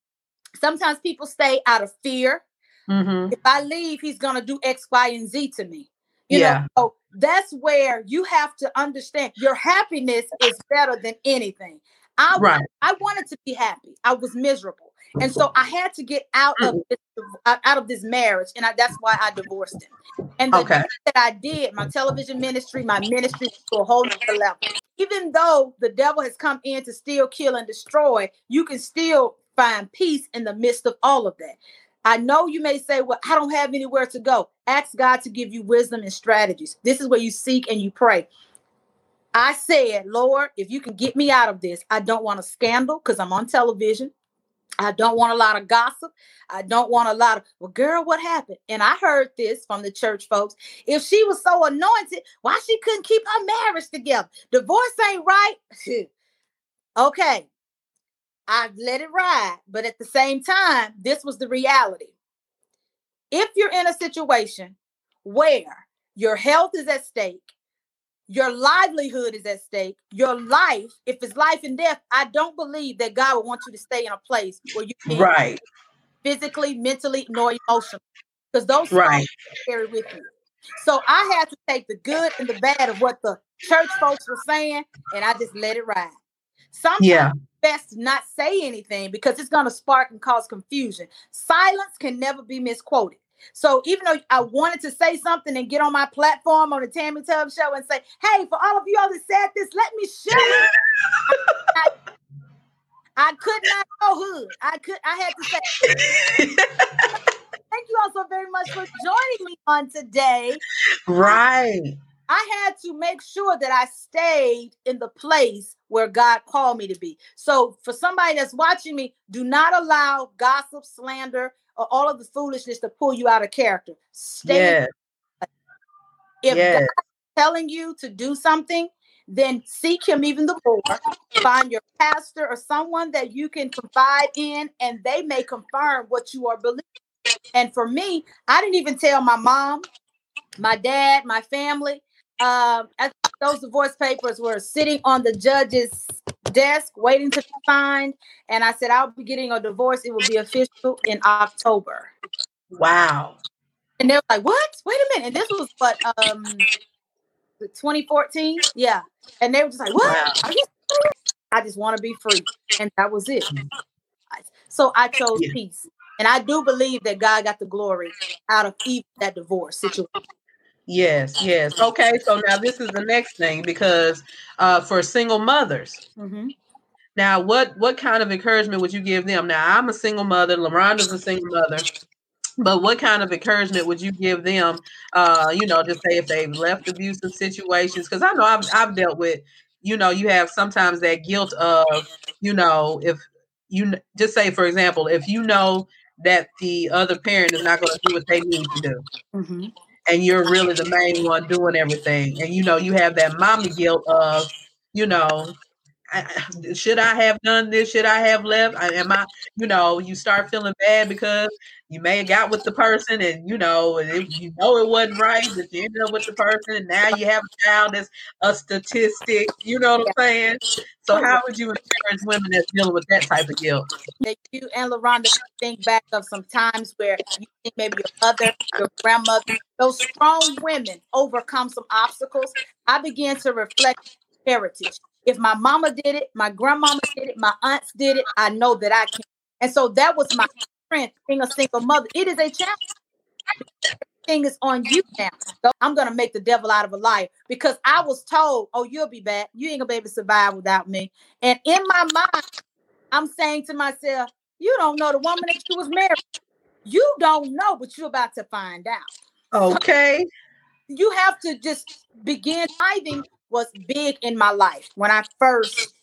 sometimes people stay out of fear. Mm-hmm. If I leave, he's gonna do X, Y, and Z to me. You yeah. know, so that's where you have to understand your happiness is better than anything. I right. I wanted to be happy. I was miserable. And so I had to get out of this, uh, out of this marriage, and I, that's why I divorced him. And the okay. that I did, my television ministry, my ministry to a whole other level. Even though the devil has come in to steal, kill, and destroy, you can still find peace in the midst of all of that. I know you may say, Well, I don't have anywhere to go. Ask God to give you wisdom and strategies. This is where you seek and you pray. I said, Lord, if you can get me out of this, I don't want a scandal because I'm on television. I don't want a lot of gossip. I don't want a lot of, well, girl, what happened? And I heard this from the church folks. If she was so anointed, why she couldn't keep her marriage together? Divorce ain't right. okay. I let it ride. But at the same time, this was the reality. If you're in a situation where your health is at stake, your livelihood is at stake, your life, if it's life and death, I don't believe that God would want you to stay in a place where you can't right physically, mentally, nor emotionally. Because those right carry with you. So I had to take the good and the bad of what the church folks were saying, and I just let it ride. Sometimes yeah. Best not say anything because it's going to spark and cause confusion. Silence can never be misquoted. So even though I wanted to say something and get on my platform on the Tammy Tubb show and say, hey, for all of you all that said this, let me share. I, I, could not go hood. I could I had to say thank you all so very much for joining me on today. Right. I had to make sure that I stayed in the place where God called me to be. So, for somebody that's watching me, do not allow gossip, slander, or all of the foolishness to pull you out of character. Stay. Yes. If yes. God's telling you to do something, then seek Him even the more. Find your pastor or someone that you can confide in, and they may confirm what you are believing. And for me, I didn't even tell my mom, my dad, my family. Um, those divorce papers were sitting on the judge's desk waiting to be signed. And I said, I'll be getting a divorce. It will be official in October. Wow. And they were like, What? Wait a minute. And this was but um 2014? Yeah. And they were just like, What? Wow. I just want to be free. And that was it. So I chose yeah. peace. And I do believe that God got the glory out of even that divorce situation. Yes, yes. Okay, so now this is the next thing because uh, for single mothers. Mm-hmm. Now, what what kind of encouragement would you give them? Now, I'm a single mother. LaRonda's a single mother. But what kind of encouragement would you give them? Uh, you know, just say if they've left abusive situations, because I know I've I've dealt with, you know, you have sometimes that guilt of, you know, if you just say, for example, if you know that the other parent is not going to do what they need to do. Mm-hmm and you're really the main one doing everything. And you know, you have that mommy guilt of, you know, should I have done this? Should I have left? Am I, you know, you start feeling bad because you may have got with the person and you know, and you know it wasn't right, but you ended up with the person, and now you have a child that's a statistic. You know what I'm saying? So, how would you encourage women that's dealing with that type of guilt? That you and LaRonda think back of some times where you think maybe your mother, your grandmother, those strong women overcome some obstacles. I began to reflect heritage. If my mama did it, my grandmama did it, my aunts did it, I know that I can. And so that was my strength being a single mother. It is a challenge. Everything is on you now. So I'm gonna make the devil out of a liar because I was told, "Oh, you'll be back. You ain't gonna be able to survive without me." And in my mind, I'm saying to myself, "You don't know the woman that you was married. You don't know, but you're about to find out." Okay. So you have to just begin tithing was big in my life when I first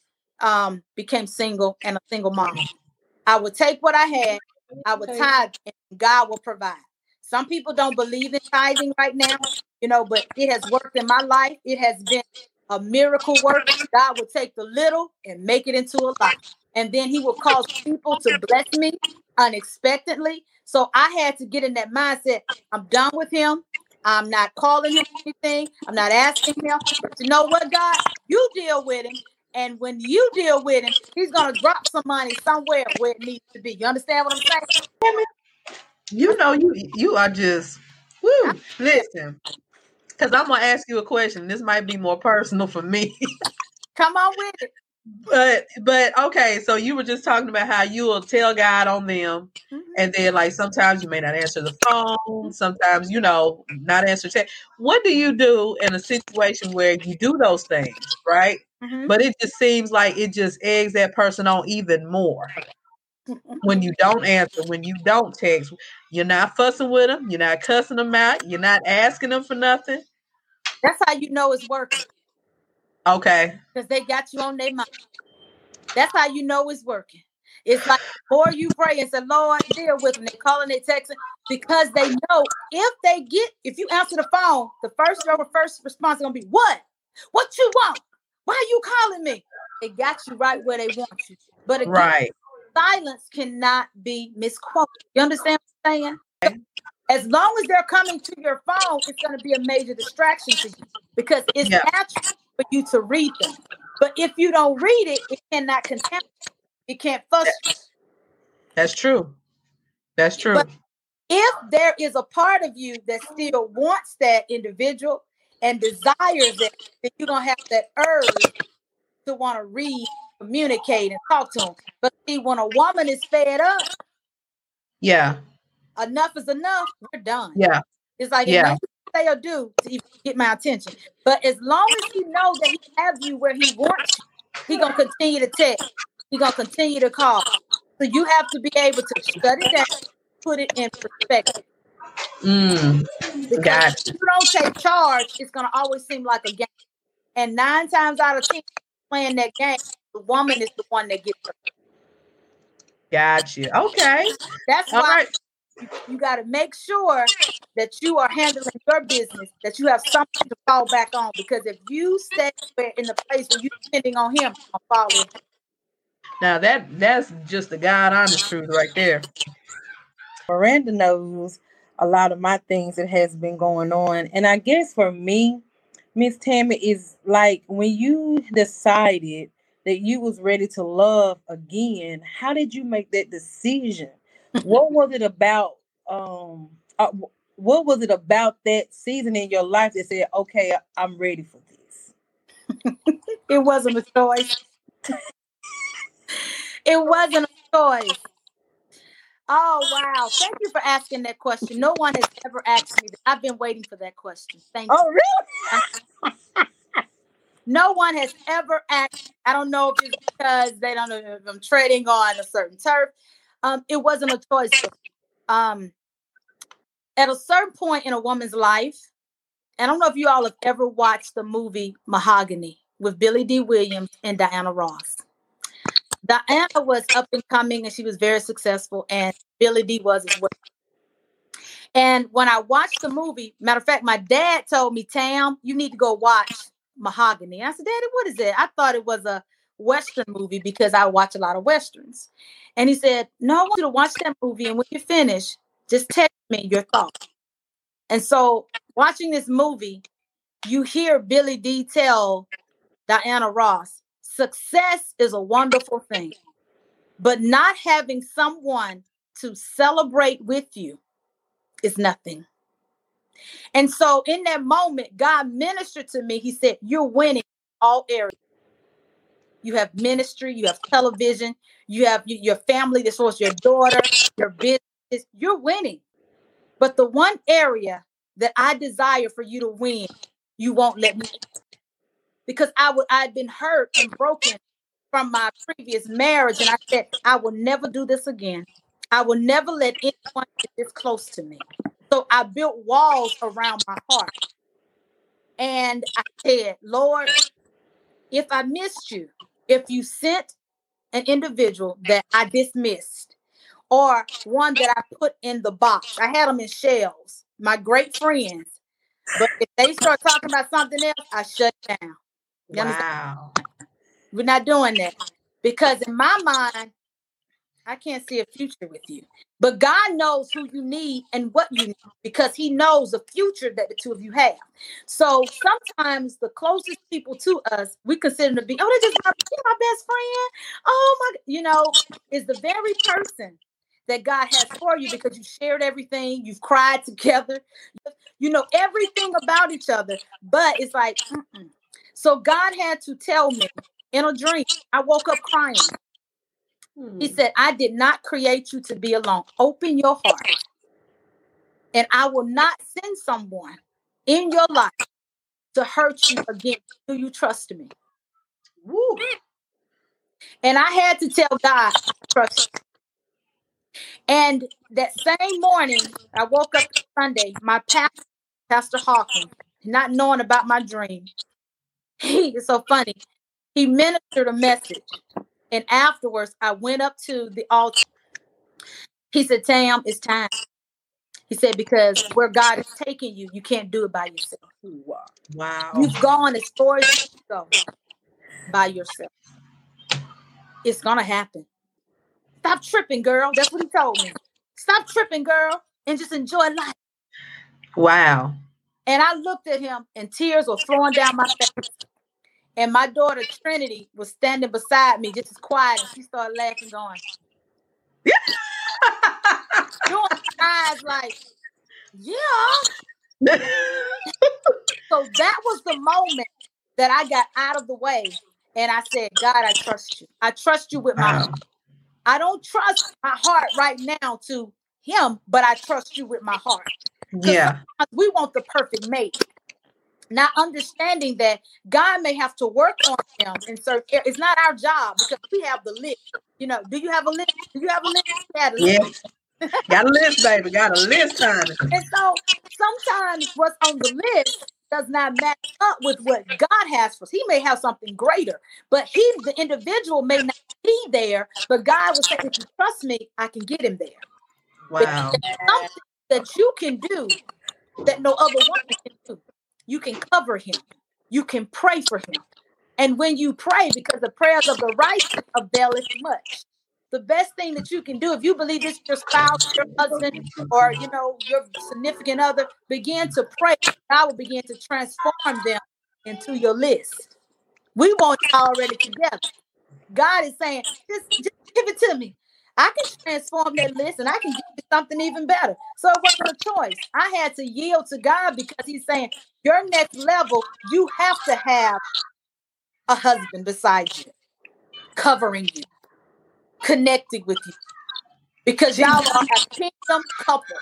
um, became single and a single mom. I would take what I had, I would tithe, and God will provide. Some people don't believe in tithing right now, you know, but it has worked in my life. It has been a miracle work. God will take the little and make it into a lot. And then he will cause people to bless me unexpectedly. So I had to get in that mindset. I'm done with him. I'm not calling him anything. I'm not asking him. But you know what, God? You deal with him. And when you deal with him, he's gonna drop some money somewhere where it needs to be. You understand what I'm saying? You know, you you are just woo. Listen, because I'm gonna ask you a question. This might be more personal for me. Come on with it but but okay so you were just talking about how you will tell god on them mm-hmm. and then like sometimes you may not answer the phone sometimes you know not answer text what do you do in a situation where you do those things right? Mm-hmm. but it just seems like it just eggs that person on even more. When you don't answer when you don't text you're not fussing with them you're not cussing them out you're not asking them for nothing. That's how you know it's working Okay. Because they got you on their mind. That's how you know it's working. It's like more you pray and say, Lord, deal with them. They calling, they texting because they know if they get, if you answer the phone, the first your first response is gonna be, What? What you want? Why are you calling me? They got you right where they want you. But again, Right. silence cannot be misquoted. You understand what I'm saying? So as long as they're coming to your phone, it's going to be a major distraction to you because it's Yeah. natural for you to read them. But if you don't read it, it cannot contaminate. It can't frustrate. That's true. That's true. But- If there is a part of you that still wants that individual and desires it, then you're going to have that urge to want to read, communicate, and talk to them. But see, when a woman is fed up, yeah. enough is enough. We're done. Yeah. It's like Yeah. Or do to even get my attention. But as long as he knows that he has you where he wants you, he gonna continue to text. He gonna continue to call. So you have to be able to shut it down, put it in perspective. Mm. Because Gotcha. if you don't take charge, it's gonna always seem like a game. And nine times out of ten, playing that game, the woman is the one that gets hurt. Gotcha. Okay. That's All why right. You got to make sure that you are handling your business, that you have something to fall back on. Because if you stay in the place where you're depending on him, I'm following. Now that that's just the God honest truth right there. Miranda knows a lot of my things that has been going on. And I guess for me, Miss Tammy is like when you decided that you was ready to love again, how did you make that decision? What was it about um uh, what was it about that season in your life that said, okay, I'm ready for this? It wasn't a choice. it wasn't a choice. Oh wow! Thank you for asking that question. No one has ever asked me that. I've been waiting for that question. Thank you. Oh, really? No one has ever asked. I don't know if it's because they don't know if I'm trading on a certain turf. Um, it wasn't a choice. Um, at a certain point in a woman's life, I don't know if you all have ever watched the movie Mahogany with Billy Dee Williams and Diana Ross. Diana was up and coming and she was very successful, and Billy D was as well. And when I watched the movie, matter of fact, my dad told me, Tam, you need to go watch Mahogany. I said, Daddy, what is it? I thought it was a Western movie because I watch a lot of Westerns. And he said, No, I want you to watch that movie. And when you finish, just text me your thoughts. And so, watching this movie, you hear Billy Dee tell Diana Ross, success is a wonderful thing, but not having someone to celebrate with you is nothing. And so, in that moment, God ministered to me. He said, You're winning all areas. You have ministry, you have television, you have your family, this was your daughter, your business. You're winning. But the one area that I desire for you to win, you won't let me. Because I would I'd been hurt and broken from my previous marriage. And I said, I will never do this again. I will never let anyone get this close to me. So I built walls around my heart. And I said, Lord, if I missed you, if you sent an individual that I dismissed or one that I put in the box, I had them in shelves, my great friends. But if they start talking about something else, I shut down. You understand? Wow. We're not doing that because in my mind, I can't see a future with you. But God knows who you need and what you need because He knows the future that the two of you have. So sometimes the closest people to us, we consider to be, oh, they're just my, my best friend. Oh my, you know, is the very person that God has for you because you shared everything, you've cried together, you know everything about each other. But it's like, mm-mm. so God had to tell me in a dream. I woke up crying. He Hmm. said, I did not create you to be alone. Open your heart. And I will not send someone in your life to hurt you again. Do you trust me? Woo. And I had to tell God, trust you. And that same morning, I woke up Sunday, my pastor, Pastor Hawkins, not knowing about my dream, he is so funny. He ministered a message. And afterwards, I went up to the altar. He said, Tam, it's time. He said, because where God is taking you, you can't do it by yourself. Wow. You've gone as far as you go by yourself. It's gonna happen. Stop tripping, girl. That's what he told me. Stop tripping, girl, and just enjoy life. Wow. And I looked at him, and tears were flowing down my face. And my daughter Trinity was standing beside me, just as quiet, and she started laughing, going, yeah. doing eyes like, yeah. so that was the moment that I got out of the way and I said, God, I trust you. I trust you with my Wow. heart. I don't trust my heart right now to him, but I trust you with my heart. Yeah. We want the perfect mate. Not understanding that God may have to work on him and so it's not our job because we have the list. You know, do you have a list? Do you have a list? We a list. Yeah. Got a list, baby. Got a list honey. And so sometimes what's on the list does not match up with what God has for us. He may have something greater, but he, the individual, may not be there. But God will say, if you trust me, I can get him there. Wow. Something that you can do that no other woman can do. You can cover him. You can pray for him. And when you pray, because the prayers of the righteous availeth much. The best thing that you can do, if you believe it's your spouse, your husband, or you know, your significant other, begin to pray. God will begin to transform them into your list. We want it already together. God is saying, just, just give it to me. I can transform that list and I can give you something even better. So it wasn't a choice. I had to yield to God because He's saying, Your next level, you have to have a husband beside you, covering you, connecting with you. Because y'all are a kingdom couple.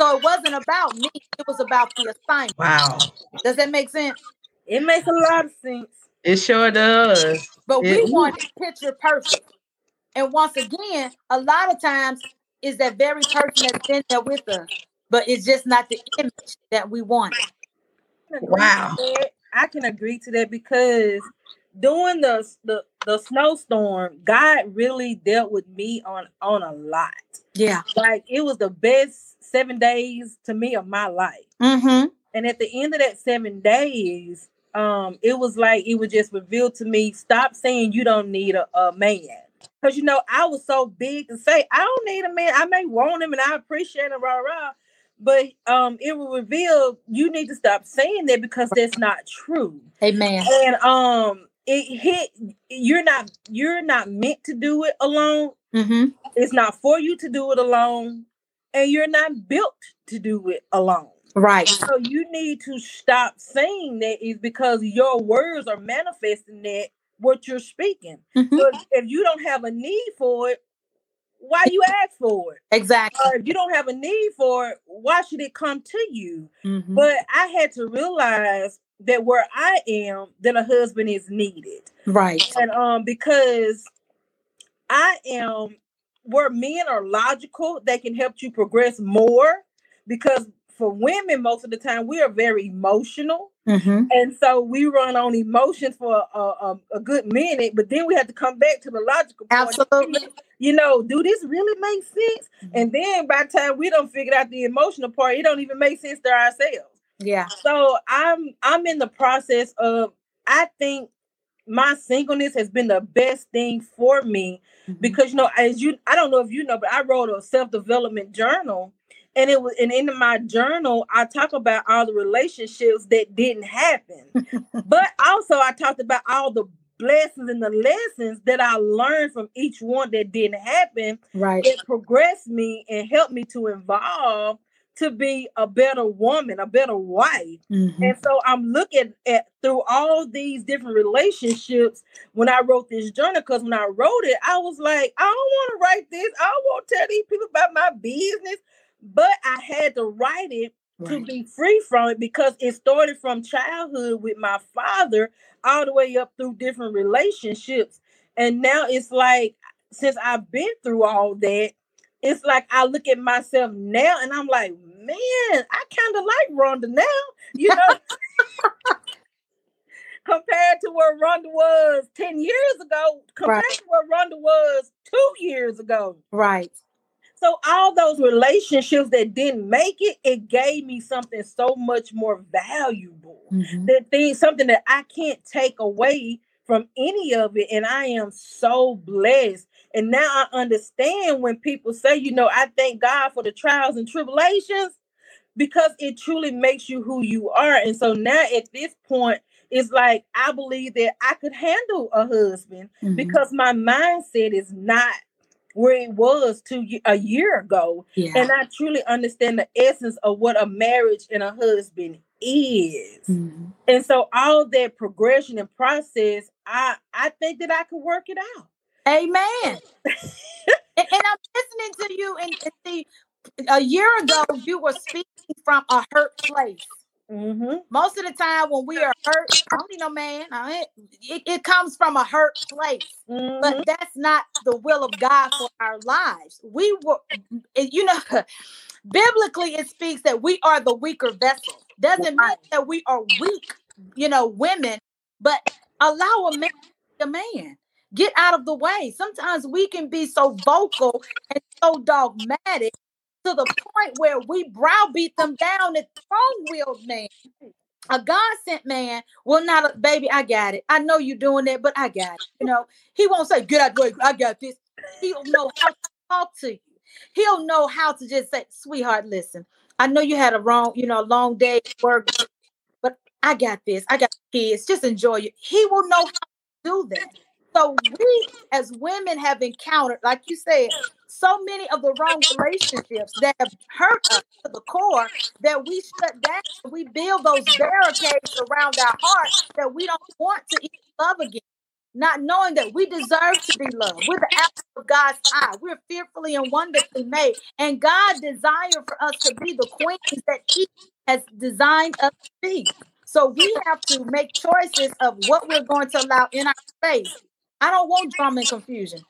So it wasn't about me, it was about the assignment. Wow. Does that make sense? It makes a lot of sense. It sure does. But we want it picture perfect. And once again, a lot of times is that very person that's been there with us, but it's just not the image that we want. Wow. I can agree to that because during the the the snowstorm, God really dealt with me on on a lot. Yeah. Like it was the best seven days to me of my life. Mm-hmm. And at the end of that seven days, um, it was like it was just revealed to me: stop saying you don't need a, a man. Because you know, I was so big to say I don't need a man. I may want him and I appreciate him, rah rah. But um, it will reveal you need to stop saying that because that's not true. Amen. And um, it hit you're not you're not meant to do it alone. Mm-hmm. It's not for you to do it alone, and you're not built to do it alone. Right. So you need to stop saying that is because your words are manifesting that what you're speaking. Mhm. So if, you don't have a need for it, why you ask for it? Exactly. Or if you don't have a need for it, why should it come to you? Mhm. But I had to realize that where I am, that a husband is needed. Right. And um because I am where men are logical, they can help you progress more because for women most of the time we are very emotional Mm-hmm. and so we run on emotions for a, a, a good minute but then we have to come back to the logical point. Absolutely. you know do this really make sense and then by the time we don't figure out the emotional part it don't even make sense to ourselves Yeah. so i'm i'm in the process of i think my singleness has been the best thing for me Mhm. because you know as you i don't know if you know but i wrote a self-development journal and it was and in my journal i talk about all the relationships that didn't happen but also i talked about all the blessings and the lessons that i learned from each one that didn't happen Right. it progressed me and helped me to evolve to be a better woman a better wife Mhm. and so I'm looking at through all these different relationships when I wrote this journal, because when I wrote it, I was like, I don't want to write this. I won't tell these people about my business. But I had to write it to be free from it because it started from childhood with my father all the way up through different relationships. And now it's like, since I've been through all that, it's like I look at myself now and I'm like, man, I kind of like Rhonda now, you know, compared to where Rhonda was 10 years ago compared Right. to where Rhonda was two years ago. Right. So all those relationships that didn't make it, it gave me something so much more valuable. Mhm. That thing, something that I can't take away from any of it. And I am so blessed. And now I understand when people say, you know, I thank God for the trials and tribulations because it truly makes you who you are. And so now at this point, it's like I believe that I could handle a husband Mhm. because my mindset is not where it was two a year ago yeah. and i truly understand the essence of what a marriage and a husband is Mhm. and so all that progression and process i i think that i could work it out Amen. and, and I'm listening to you, and, and see, a year ago you were speaking from a hurt place. Mm-hmm. Most of the time, when we are hurt, I don't need no man. I It, it comes from a hurt place, Mm-hmm. but that's not the will of God for our lives. We were, you know, biblically it speaks that we are the weaker vessel. Doesn't mean that we are weak, you know, women, but allow a man a man. Get out of the way. Sometimes we can be so vocal and so dogmatic to the point where we browbeat them down at strong-willed man. A God sent man will not, baby, I got it. I know you're doing that, but I got it. You know, he won't say, get out the I got this. He'll know how to talk to you. He'll know how to just say, sweetheart, listen, I know you had a wrong, you know, a long day at work, but I got this. I got kids. Just enjoy it. He will know how to do that. So we as women have encountered, like you said, so many of the wrong relationships that have hurt us to the core that we shut down. We build those barricades around our heart that we don't want to even love again. Not knowing that we deserve to be loved. We're the apple of God's eye. We're fearfully and wonderfully made. And God desired for us to be the queens that He has designed us to be. So we have to make choices of what we're going to allow in our space. I don't want drama and confusion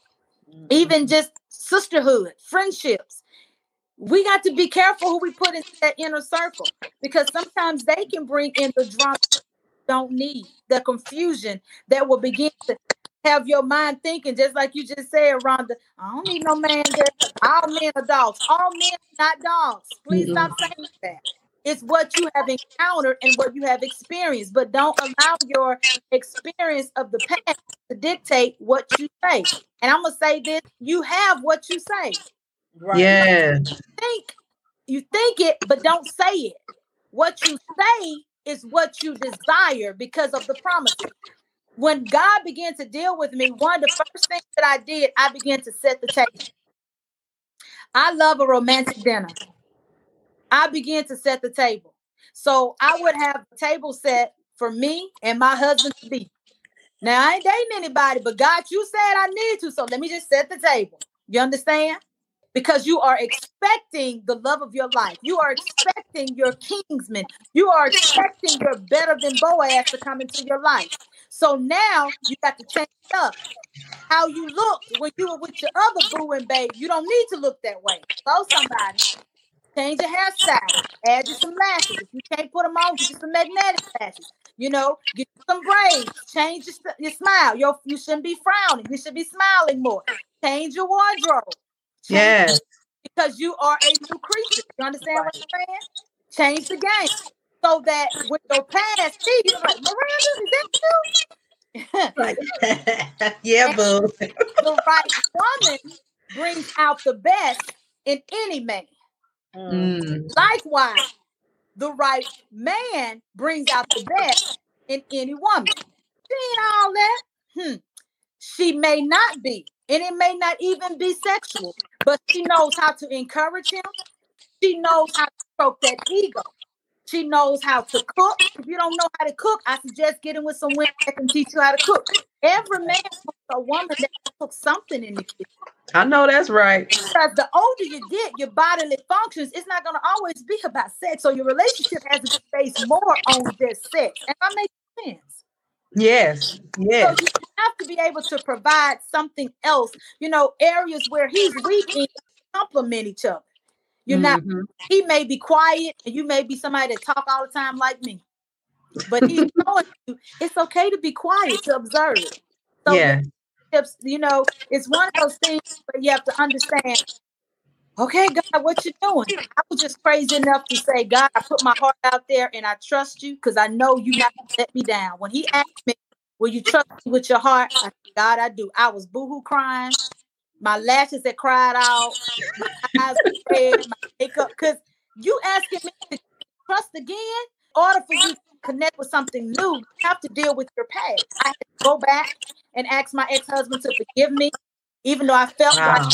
mm-hmm. even just sisterhood, friendships. We got to be careful who we put into that inner circle because sometimes they can bring in the drama you don't need, the confusion that will begin to have your mind thinking, just like you just said, Rhonda. I don't need no man there. All men are dogs. All men are not dogs. Please stop mm-hmm. saying that. It's what you have encountered and what you have experienced, but don't allow your experience of the past to dictate what you say. And I'm gonna say this: you have what you say. right Yeah. Think you think it, but don't say it. What you say is what you desire because of the promises. When God began to deal with me, one of the first things that I did, I began to set the table. I love a romantic dinner. I began to set the table. So I would have the table set for me and my husband to be. Now I ain't dating anybody, but God, you said I need to. So let me just set the table. You understand? Because you are expecting the love of your life. You are expecting your kingsman. You are expecting your better than Boaz to come into your life. So now you got to change up. How you looked when you were with your other boo and babe, you don't need to look that way. Go somebody. Change your hairstyle. Add you some lashes. If you can't put them on, get you some magnetic lashes. You know, get you some braids. Change your, your smile. Your, you shouldn't be frowning. You should be smiling more. Change your wardrobe. Change Yes. because you are a new creature. You understand what I'm saying? Change the game so that with your past see you, like Miranda, is that you? yeah, boo. the right woman brings out the best in any man. Mm. Mm. Likewise, the right man brings out the best in any woman. See all that? Hmm. She may not be, and it may not even be sexual, but she knows how to encourage him. She knows how to stroke that ego. She knows how to cook. If you don't know how to cook, I suggest getting with some women that can teach you how to cook. Every man wants a woman that can cook something in the kitchen. I know that's right. Because the older you get, your bodily functions, it's not going to always be about sex. So your relationship has to be based more on just sex. And I make sense. Yes. So Yes. you have to be able to provide something else, you know, areas where he's weak and complement each other. You're not, Mhm. he may be quiet and you may be somebody that talk all the time like me. but he's showing you it's okay to be quiet to observe. So yeah. Tips, you know, it's one of those things where you have to understand. Okay, God, what you doing? I was just crazy enough to say, God, I put my heart out there and I trust you because I know you not gonna let me down. When he asked me, Will you trust me with your heart? I said, God, I do. I was boohoo crying. My lashes that cried out. My eyes red, my makeup. Because you asking me to trust again, in order for you to connect with something new, you have to deal with your past. I had to go back and ask my ex-husband to forgive me, even though I felt wow. like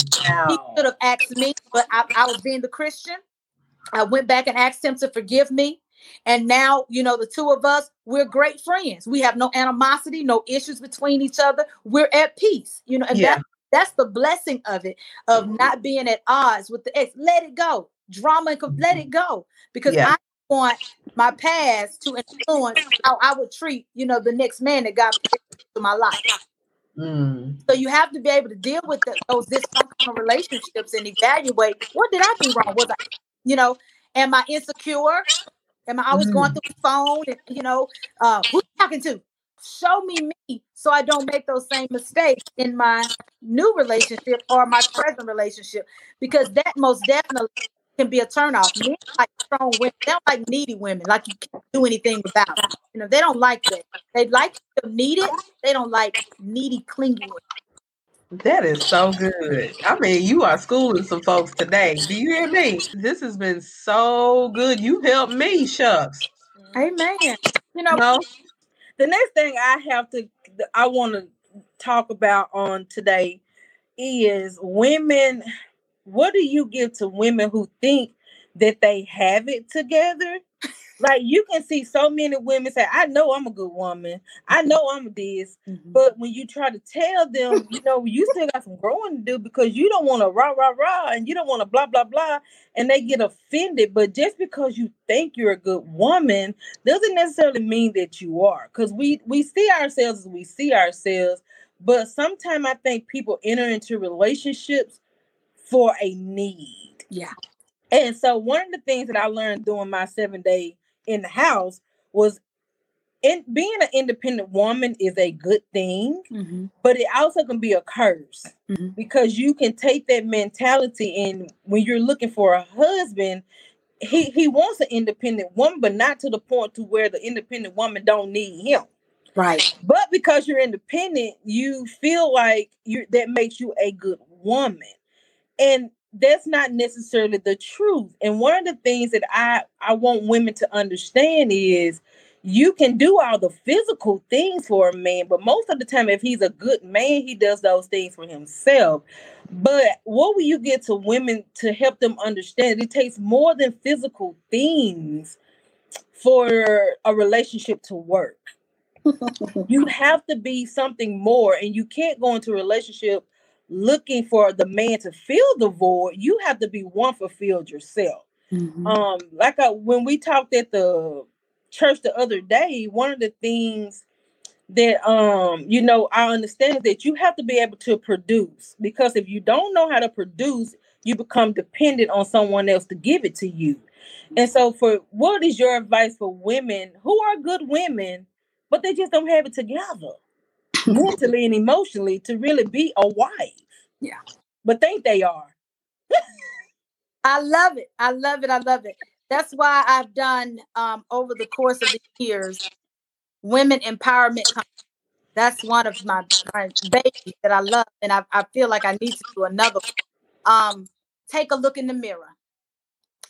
he should have asked me, but I, I was being the Christian. I went back and asked him to forgive me. And now, you know, the two of us, we're great friends. We have no animosity, no issues between each other. We're at peace, you know, and yeah. that, that's the blessing of it, of mm-hmm. not being at odds with the ex. Let it go. Drama, and let it go. Because yeah. I want my past to influence how I would treat, you know, the next man that got into my life. Mm. So you have to be able to deal with the, those dysfunctional relationships and evaluate what did I do wrong? Was I, you know, am I insecure? Am I always mm. going through the phone and you know, uh, who talking to? Show me me so I don't make those same mistakes in my new relationship or my present relationship because that most definitely can be a turnoff. Men like strong women. They don't like needy women. Like you can't do anything without. You know, they don't like that. They like to need it. They don't like needy, clingy women. That is so good. I mean, you are schooling some folks today. Do you hear me? This has been so good. You helped me, shucks. Amen. You know, no? The next thing I have to, I want to talk about on today is women what do you give to women who think that they have it together? Like you can see so many women say, I know I'm a good woman. I know I'm this. Mm-hmm. But when you try to tell them, you know, you still got some growing to do because you don't want to rah, rah, rah, and you don't want to blah, blah, blah. And they get offended. But just because you think you're a good woman doesn't necessarily mean that you are. Because we we see ourselves as we see ourselves. But sometimes I think people enter into relationships for a need. Yeah. And so one of the things that I learned during my seven day in the house was in being an independent woman is a good thing, mm-hmm. but it also can be a curse mm-hmm. because you can take that mentality and when you're looking for a husband, he he wants an independent woman, but not to the point to where the independent woman don't need him. Right. But because you're independent, you feel like you that makes you a good woman. And that's not necessarily the truth. And one of the things that I I want women to understand is you can do all the physical things for a man, but most of the time, if he's a good man, he does those things for himself. But what will you get to women to help them understand it takes more than physical things for a relationship to work? you have to be something more, and you can't go into a relationship looking for the man to fill the void, you have to be one fulfilled yourself. Mm-hmm. Um, like I, when we talked at the church the other day, one of the things that um you know I understand is that you have to be able to produce because if you don't know how to produce, you become dependent on someone else to give it to you. And so, for what is your advice for women who are good women, but they just don't have it together? Mentally and emotionally to really be a wife. Yeah. But think they are. I love it. I love it. I love it. That's why I've done um, over the course of the years women empowerment. That's one of my, my babies that I love, and I, I feel like I need to do another. Um, take a look in the mirror,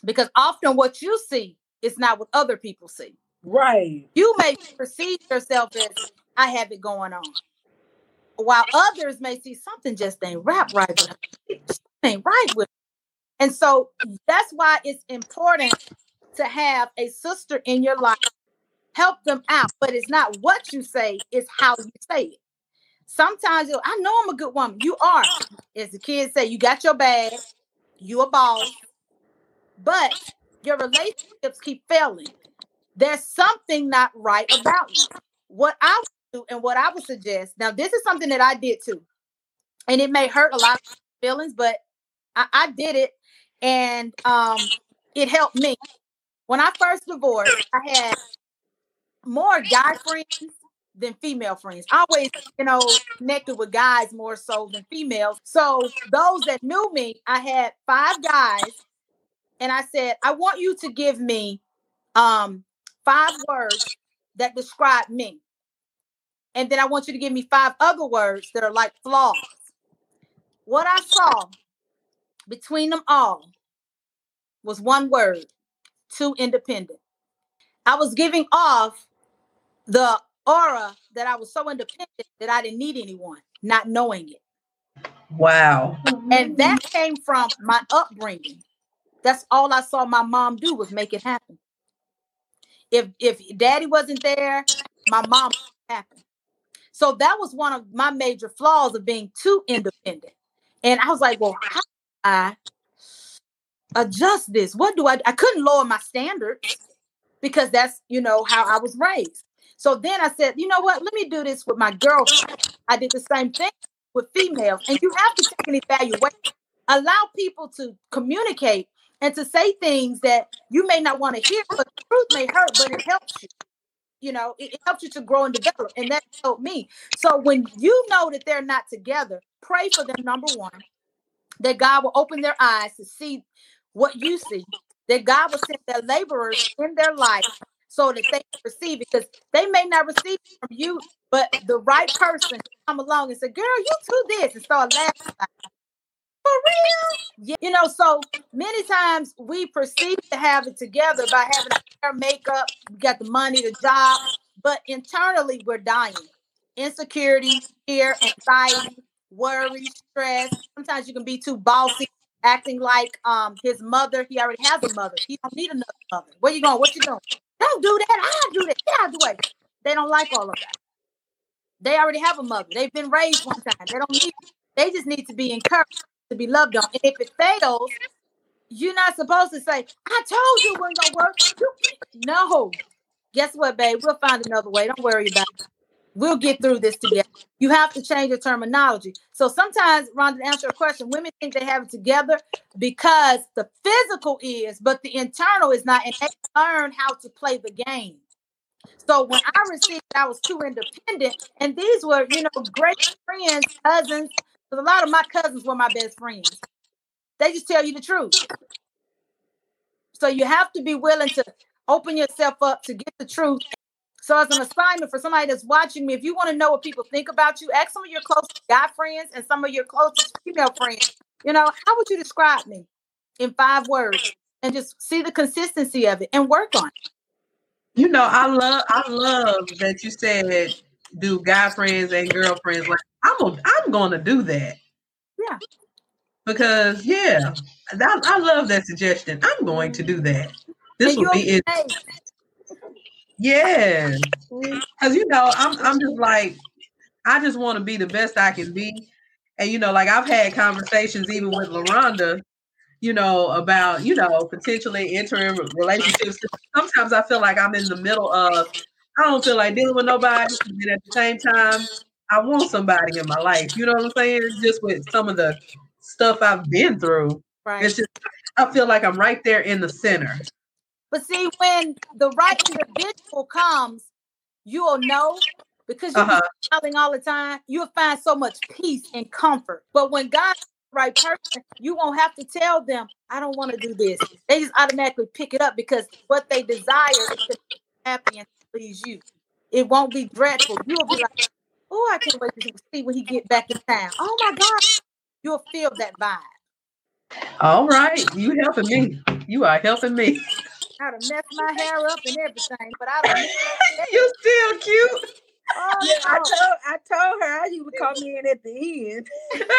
because often what you see is not what other people see. Right. You may perceive yourself as I have it going on. While others may see something just ain't right right with ain't right with And so that's why it's important to have a sister in your life. Help them out, but it's not what you say, it's how you say it. Sometimes I know I'm a good woman. You are. As the kids say, you got your bag, you a boss, but your relationships keep failing. There's something not right about you. What I and what I would suggest. Now, this is something that I did too, and it may hurt a lot of feelings, but I, I did it, and um, it helped me. When I first divorced, I had more guy friends than female friends. I always, you know, connected with guys more so than females. So those that knew me, I had five guys, and I said, I want you to give me um five words that describe me. And then I want you to give me five other words that are like flaws. What I saw between them all was one word too independent. I was giving off the aura that I was so independent that I didn't need anyone, not knowing it. Wow. And that came from my upbringing. That's all I saw my mom do was make it happen. If if daddy wasn't there, my mom happened. So that was one of my major flaws of being too independent. And I was like, well, how do I adjust this? What do I I couldn't lower my standards because that's you know how I was raised. So then I said, you know what? Let me do this with my girlfriend. I did the same thing with females. And you have to take an evaluation. Allow people to communicate and to say things that you may not want to hear, but the truth may hurt, but it helps you. You know, it, it helps you to grow and develop. And that helped me. So when you know that they're not together, pray for them, number one, that God will open their eyes to see what you see, that God will send their laborers in their life so that they can receive because they may not receive it from you, but the right person come along and say, "Girl, you do this," and start laughing. You know, so many times we perceive to have it together by having hair, makeup, we got the money, the job, but internally we're dying. Insecurity, fear, anxiety, worry, stress. Sometimes you can be too bossy, acting like um his mother. He already has a mother. He don't need another mother. Where you going? What you doing? Don't do that. I do that. Get out of the way. They don't like all of that. They already have a mother. They've been raised one time. They don't need. They just need to be encouraged to be loved on. And if it fails, you're not supposed to say, "I told you it wasn't gonna work." No. Guess what, babe? We'll find another way. Don't worry about it. We'll get through this together. You have to change your terminology. So sometimes, Rhonda, to answer your question, women think they have it together because the physical is, but the internal is not, and they learn how to play the game. So when I received, I was too independent, and these were, you know, great friends, cousins. Because a lot of my cousins were my best friends. They just tell you the truth. So you have to be willing to open yourself up to get the truth so, as an assignment for somebody that's watching me, if you want to know what people think about you, ask some of your closest guy friends and some of your closest female friends. You know, how would you describe me in five words? And just see the consistency of it and work on it. You know, I love I love that you said do guy friends and girlfriends. Like I'm a, I'm going to do that. Yeah. Because yeah, I, I love that suggestion. I'm going to do that. This will be it. Yeah, mm-hmm. because you know, I'm I'm just like, I just want to be the best I can be, and you know, like I've had conversations even with LaRonda, you know, about you know potentially entering relationships. Sometimes I feel like I'm in the middle of, I don't feel like dealing with nobody, and at the same time, I want somebody in my life. You know what I'm saying? Just with some of the stuff I've been through, right. it's just I feel like I'm right there in the center. But see, when the right individual comes, you will know because you're uh-huh. smiling all the time, you'll find so much peace and comfort. But when God's the right person, you won't have to tell them, I don't want to do this. They just automatically pick it up because what they desire is to be happy and please you. It won't be dreadful. You'll be like, oh, I can't wait to see when he get back in town. Oh my God. You'll feel that vibe. All right. You helping me. You are helping me. I'd have messed my hair up and everything, but I don't. you still cute. Oh, yeah, no. I told I told her you would come in at the end.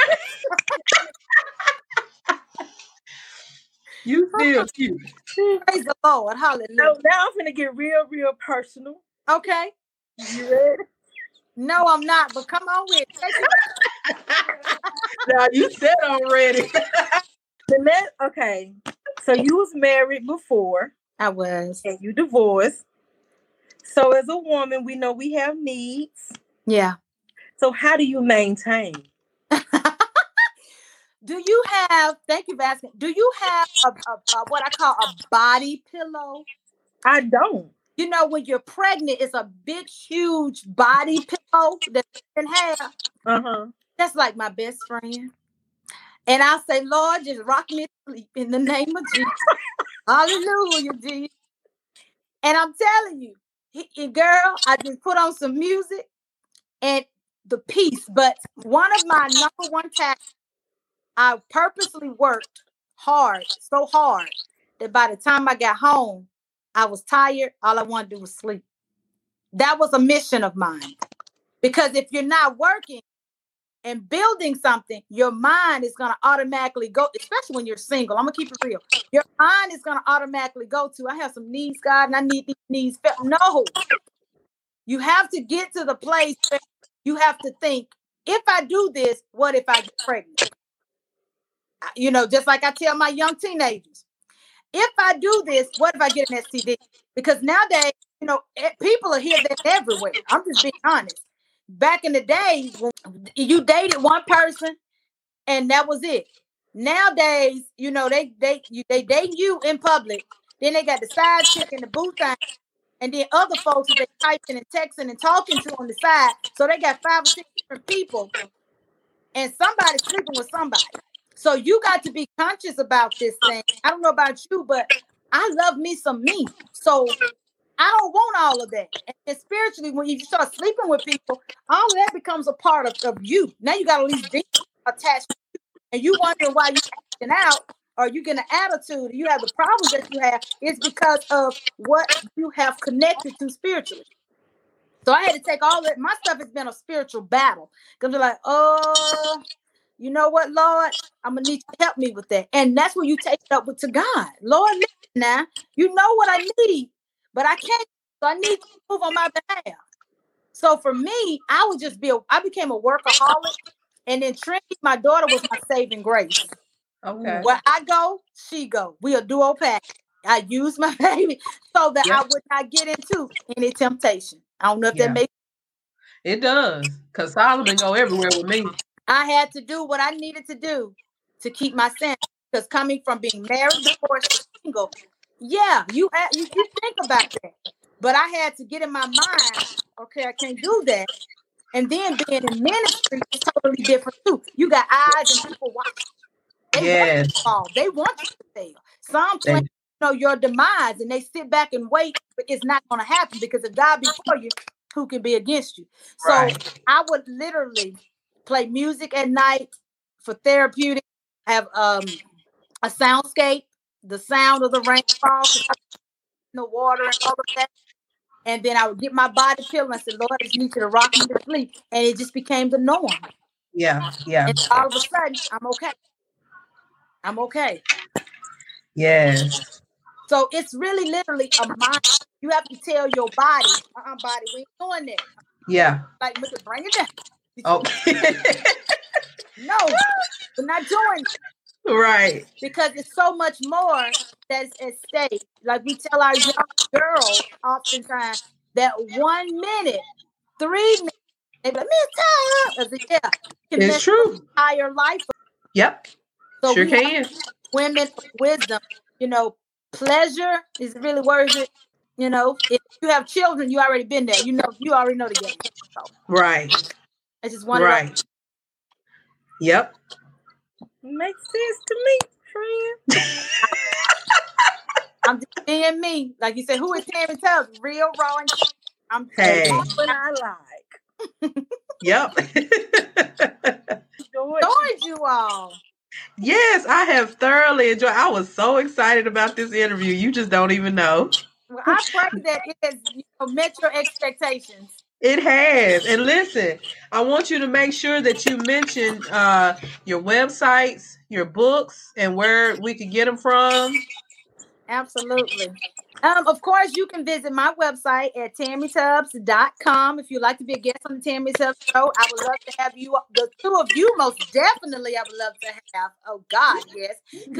you still cute. Praise the Lord. Hallelujah. So now I'm gonna get real, real personal. Okay. You ready? No, I'm not, but come on with it. now you said already. the next okay. So you was married before. I was. And you divorced. So as a woman, we know we have needs. Yeah. So how do you maintain? Do you have? Thank you for asking. Do you have a, a, a, what I call a body pillow? I don't. you know, when you're pregnant, it's a big, huge body pillow that you can have. Uh-huh. That's like my best friend. And I say, Lord, just rock me to sleep in the name of Jesus. Hallelujah, Jesus. And I'm telling you, he- he- girl, I just put on some music and the peace. But one of my number one tasks, I purposely worked hard, so hard that by the time I got home, I was tired. All I wanted to do was sleep. That was a mission of mine. Because if you're not working and building something, your mind is going to automatically go, especially when you're single. I'm going to keep it real. Your mind is going to automatically go to, I have some needs, God, and I need these needs. felt." No. You have to get to the place where you have to think, if I do this, what if I get pregnant? You know, just like I tell my young teenagers, if I do this, what if I get an STD? Because nowadays, you know, people are here there everywhere. I'm just being honest. Back in the day, you dated one person and that was it. Nowadays, you know, they they you they date you in public, then they got the side chick and the boo thing, and then other folks that they typing and texting and talking to on the side. So they got five or six different people, and somebody's sleeping with somebody. So you got to be conscious about this thing. I don't know about you, but I love me some me. So I don't want all of that. And, spiritually, when you start sleeping with people, all of that becomes a part of, of you. Now you got all these demons attached, you, and you wondering why you acting out, or you get an attitude, you have the problems that you have. It's because of what you have connected to spiritually. So I had to take all that. My stuff has been a spiritual battle because they're like, oh, you know what, Lord, I'm gonna need you to help me with that. And that's when you take it up with to God. Lord, listen now, you know what I need, but I can't. So I need you to move on my behalf. So for me, I would just be a, I became a workaholic. And then Trinity, my daughter, was my saving grace. Okay. Where I go, she go. We a duo pack. I use my baby so that I would not get into any temptation. I don't know if Yeah. that makes It does. Cause Solomon go everywhere with me. I had to do what I needed to do to keep my sanity. Because coming from being married, before single, yeah, you had you, you think about that. But I had to get in my mind, okay, I can't do that. And then being in ministry is totally different too. You got eyes and people watching. They want you Yes. to fall. They want you to fail. Some plan, you know, your demise, and they sit back and wait, but it's not going to happen because if God be for you, who can be against you? So Right. I would literally play music at night for therapeutic, have um a soundscape, the sound of the rainfall, I- the water and all of that. And then I would get my body pillow and say, Lord, I just need you to rock me to sleep. And it just became the norm. Yeah. Yeah. And all of a sudden, I'm okay. I'm okay. Yes. So it's really literally a mind. You have to tell your body, uh-uh, body, we ain't doing that. Yeah. Like, look, bring it down. Oh. No, we're not doing it. right. because it's so much more that's at stake. Like we tell our young girls oftentimes that one minute, three minutes, they like, Miss Tyler, yeah, can It's true. entire life. Yep. So sure can. women wisdom, you know, pleasure is really worth it. You know, if you have children, you already been there. You know, you already know the game. So Right. It's just those. Right. Yep. Makes sense to me, friend. I'm just being me. Like you said, who is Tammy Tubbs? Real, raw, and I'm Hey. What I like. Yep. Joined you all. yes, I have thoroughly enjoyed. I was so excited about this interview. You just don't even know. Well, I pray that it has you know, met your expectations. It has. And listen, I want you to make sure that you mention uh, your websites, your books, and where we can get them from. Absolutely. Um, of course, you can visit my website at tammytubbs.com if you'd like to be a guest on the Tammy Tubbs show. I would love to have you, the two of you, most definitely, I would love to have. Oh, God, yes,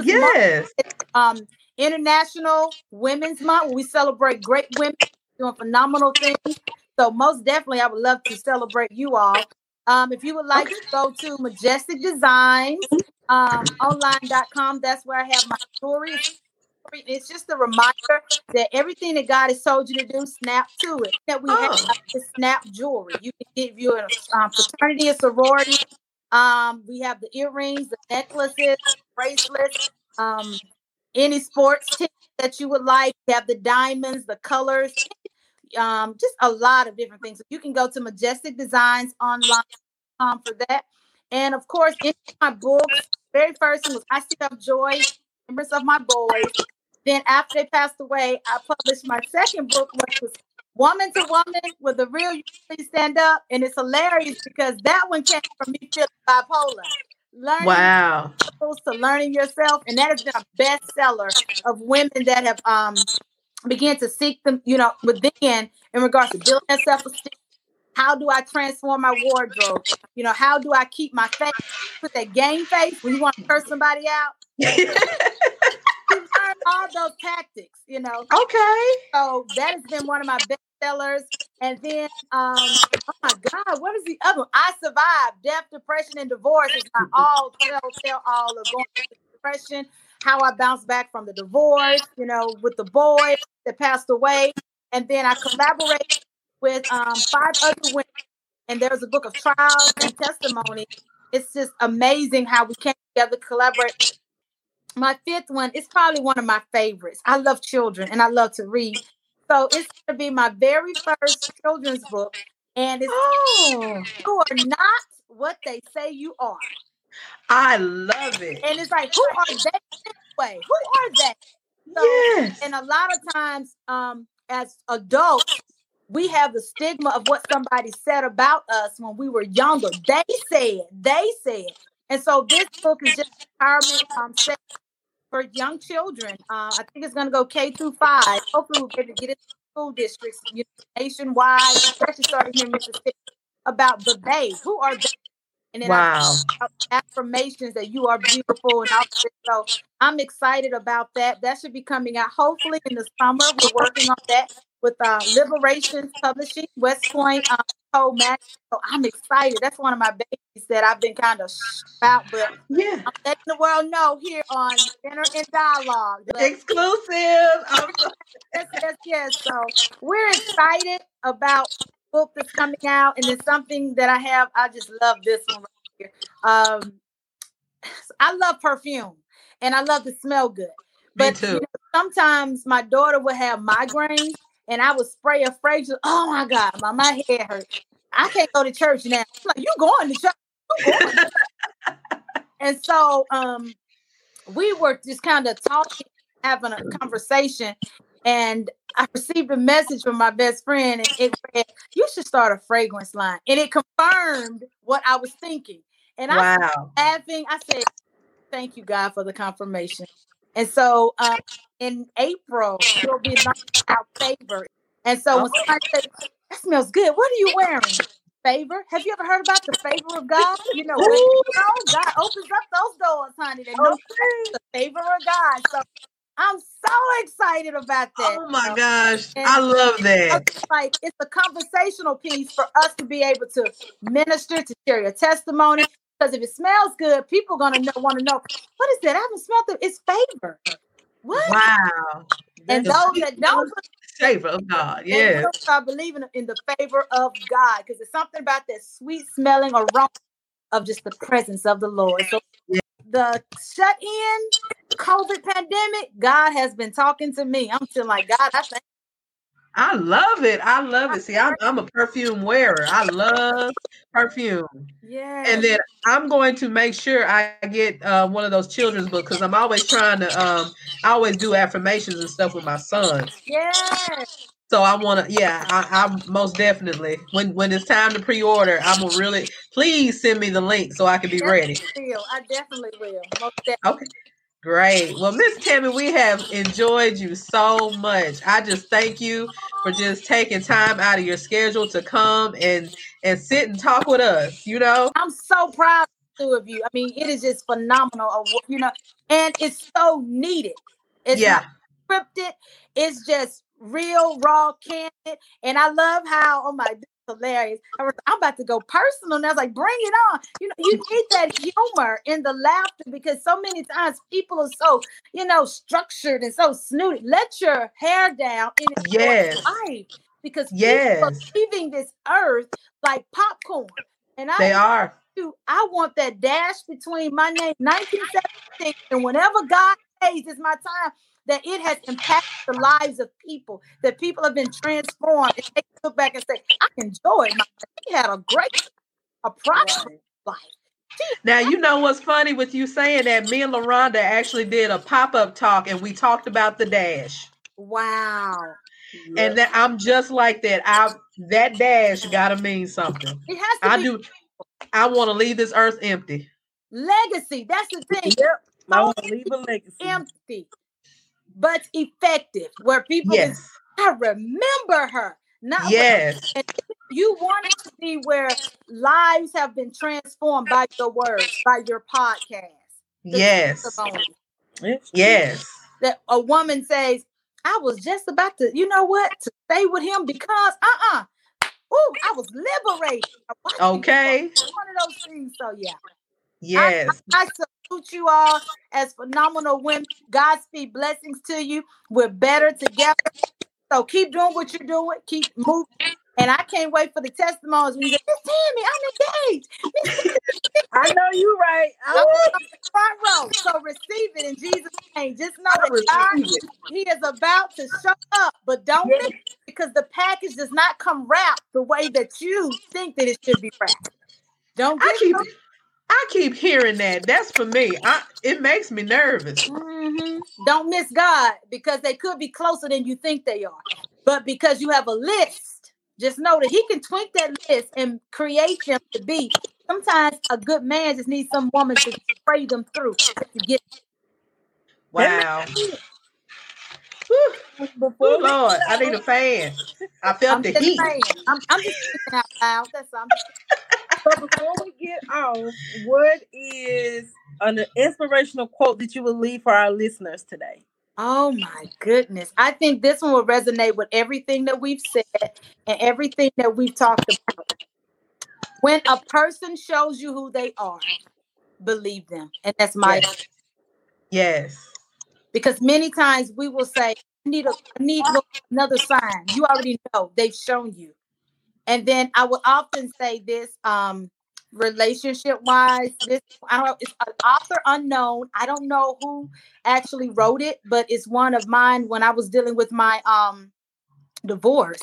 Yes. um, International Women's Month, where we celebrate great women doing phenomenal things. So most definitely, I would love to celebrate you all. Um, if you would like to go to Majestic Designs um, online.com, that's where I have my jewelry. It's just a reminder that everything that God has told you to do, snap to it. That we have Oh. the snap jewelry. You can get you a um, fraternity, a sorority. Um, we have the earrings, the necklaces, bracelets, um, any sports tip that you would like. We have the diamonds, the colors, um, just a lot of different things. You can go to Majestic Designs online um, for that. And of course, in my book, very first one was I See Up Joy, Members of My Boys. Then after they passed away, I published my second book, which was Woman to Woman with the Real You Really Stand Up. And it's hilarious because that one came from me feeling bipolar. Learning Wow. to learning yourself, and that has been a bestseller of women that have um began to seek them, you know, within in regards to building self-esteem. How do I transform my wardrobe? You know, how do I keep my face? Put that game face when you want to curse somebody out. You learn all those tactics, you know. okay. So that has been one of my best sellers. And then, um, oh my God, what is the other one? I survived death, depression, and divorce. It's my all tell, tell all of going through depression, how I bounced back from the divorce, you know, with the boy that passed away. And then I collaborated with um, five other women. And there's a book of trials and testimony. It's just amazing how we came together, collaborate. My fifth one is probably one of my favorites. I love children and I love to read. So it's going to be my very first children's book. And it's Oh, You Are Not What They Say You Are. I love it. And it's like, who are they anyway? Who are they? So, Yes. and a lot of times, um, as adults, we have the stigma of what somebody said about us when we were younger. They said, they said. And so this book is just empowerment um, for young children. Uh, I think it's going to go K through five. Hopefully, we'll be able to get it to school districts you know, nationwide, especially starting here in Mississippi, about the they. Who are they? And then Wow. affirmations that you are beautiful and all. So I'm excited about that. That should be coming out hopefully in the summer. We're working on that with uh, Liberations Publishing, West Point um, Co. Mag. So I'm excited. That's one of my babies that I've been kind of about, but Yeah. I'm letting the world know here on Dinner and Dialogue. Exclusive. Yes, yes, yes. So we're excited about book that's coming out, and it's something that I have. I just love this one right here. Um, I love perfume, and I love to smell good. Me But you too. know, sometimes my daughter would have migraines, and I would spray a fragrance. Oh my God, my, my head hurts. I can't go to church now. I'm like, you going to church? Going to and so um we were just kind of talking having a conversation and i received a message from my best friend and it read you should start a fragrance line and it confirmed what i was thinking. And i Wow. was laughing. I said thank you god for the confirmation. And so um, in april we'll be our favor. And so when somebody says that smells good. What are you wearing? Favor? Have you ever heard about the favor of god? You know you know, god opens up those doors honey they know the favor of god. So i'm so excited about that Oh my you know. gosh. And- I love that. It's like it's a conversational piece for us to be able to minister to share your testimony because if it smells good people are gonna know want to know what is that i haven't smelled it it's favor what Wow. and The those that don't Favor of God. yeah, start believing in the favor of God because there's something about that sweet smelling aroma of just the presence of the Lord. So. The shut in COVID pandemic, God has been talking to me. I'm feeling like God, I thank I love it. I love it. See, I'm, I'm a perfume wearer. I love perfume. yeah. And then I'm going to make sure I get uh, one of those children's books because I'm always trying to. Um, I always do affirmations and stuff with my sons. yeah. So I want to. Yeah, I, I most definitely. When when it's time to pre-order, I'm gonna really. Please send me the link so I can be ready. Will. I definitely will. Most definitely. Great. Well, Miss Tammy, we have enjoyed you so much. I just thank you for just taking time out of your schedule to come and and sit and talk with us. You know. I'm so proud of two of you. I mean, it is just phenomenal, you know, and it's so needed. It's Yeah. scripted. It's just real, raw, candid. And I love how, oh my, this hilarious. I was, I'm about to go personal. And I was like, bring it on. You know, you need that humor in the laughter because so many times people are so, you know, structured and so snooty. Let your hair down and Yes. life because Yes. people are leaving this earth like popcorn. And I They are. you, I want that dash between my name 1976 and whenever God says it's my time, that it has impacted the lives of people, that people have been transformed. And they look back and say, I enjoyed my he had a great, a prosperous life. Now you know what's funny with you saying that. Me and LaRonda actually did a pop up talk, and we talked about the dash. Wow. And that I'm just like that. I that dash gotta mean something. It has to I be do. I want to leave this earth empty. legacy. That's the thing. Yep. I want to leave a legacy. Empty, but effective, where people can Yes. I remember her. Not what Yes. you want it to be where lives have been transformed by your words, by your podcast. the Yes. testimony. It's true. Yes. That a woman says, I was just about to, you know what, to stay with him because uh-uh. Ooh, I was liberated. I. Okay. One of those things. So yeah. Yes. I salute you all as phenomenal women. Godspeed blessings to you. We're better together. So keep doing what you're doing. Keep moving. And I can't wait for the testimonies when you Miss Tammy, I'm engaged. I know you right. I'm I on the front row. So receive it in Jesus' name. Just know that God. He is about to show up, but don't Yes. miss it because the package does not come wrapped the way that you think that it should be wrapped. Don't I get keep I keep hearing that. That's for me. I, it makes me nervous. Mhm. Don't miss God because they could be closer than you think they are. But because you have a list, just know that He can tweak that list and create them to be. Sometimes a good man just needs some woman to pray them through to get. Wow. Whew. Before Oh Lord, I need a fan. I I'm felt the just heat. saying. I'm, I'm just out loud. That's all. So before we get off, what is an inspirational quote that you would leave for our listeners today? Oh my goodness. I think this one will resonate with everything that we've said and everything that we've talked about. When a person shows you who they are, believe them. And that's my Yes. Yes. because many times we will say, I need a I need another sign. You already know they've shown you. And then I would often say this um relationship wise, this I don't know, it's an author unknown. I don't know who actually wrote it, but it's one of mine when I was dealing with my um divorce.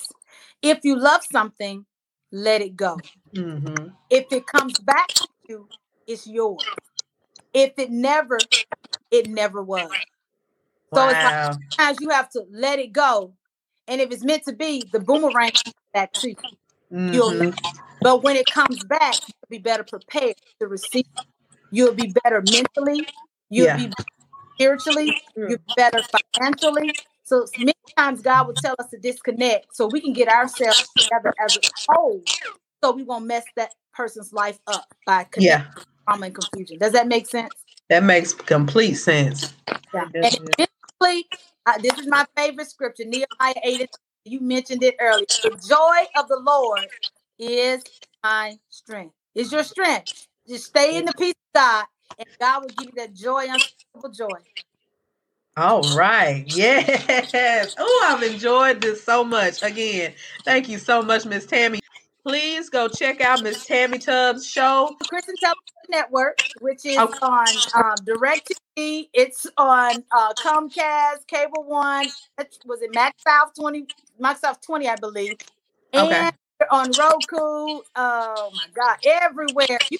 If you love something, let it go. Mm-hmm. If it comes back to you, it's yours. If it never, it never was. So it's like- Sometimes you have to let it go. And if it's meant to be, the boomerang back to you. You'll Mhm. But when it comes back, you'll be better prepared to receive. You'll be better mentally. You'll Yeah. be spiritually. You'll be better financially. So many times God will tell us to disconnect so we can get ourselves together as a whole. So we won't mess that person's life up by Yeah, trauma and confusion. Does that make sense? that makes complete sense. Yeah. And uh, this is my favorite scripture, Nehemiah 8. and- You mentioned it earlier. The joy of the Lord is my strength. Is your strength. Just stay in the peace of God, and God will give you that joy, unspeakable joy. All right. Yes. Oh, I've enjoyed this so much. Again, thank you so much, Miss Tammy. Please go check out Miss Tammy Tubbs' show. Christian Television Network, which is Okay. on um, DirecTV. It's on uh, Comcast, Cable One. Was it MaxxSouth 20? MaxxSouth 20, I believe. And Okay. on Roku. Oh my God, everywhere. You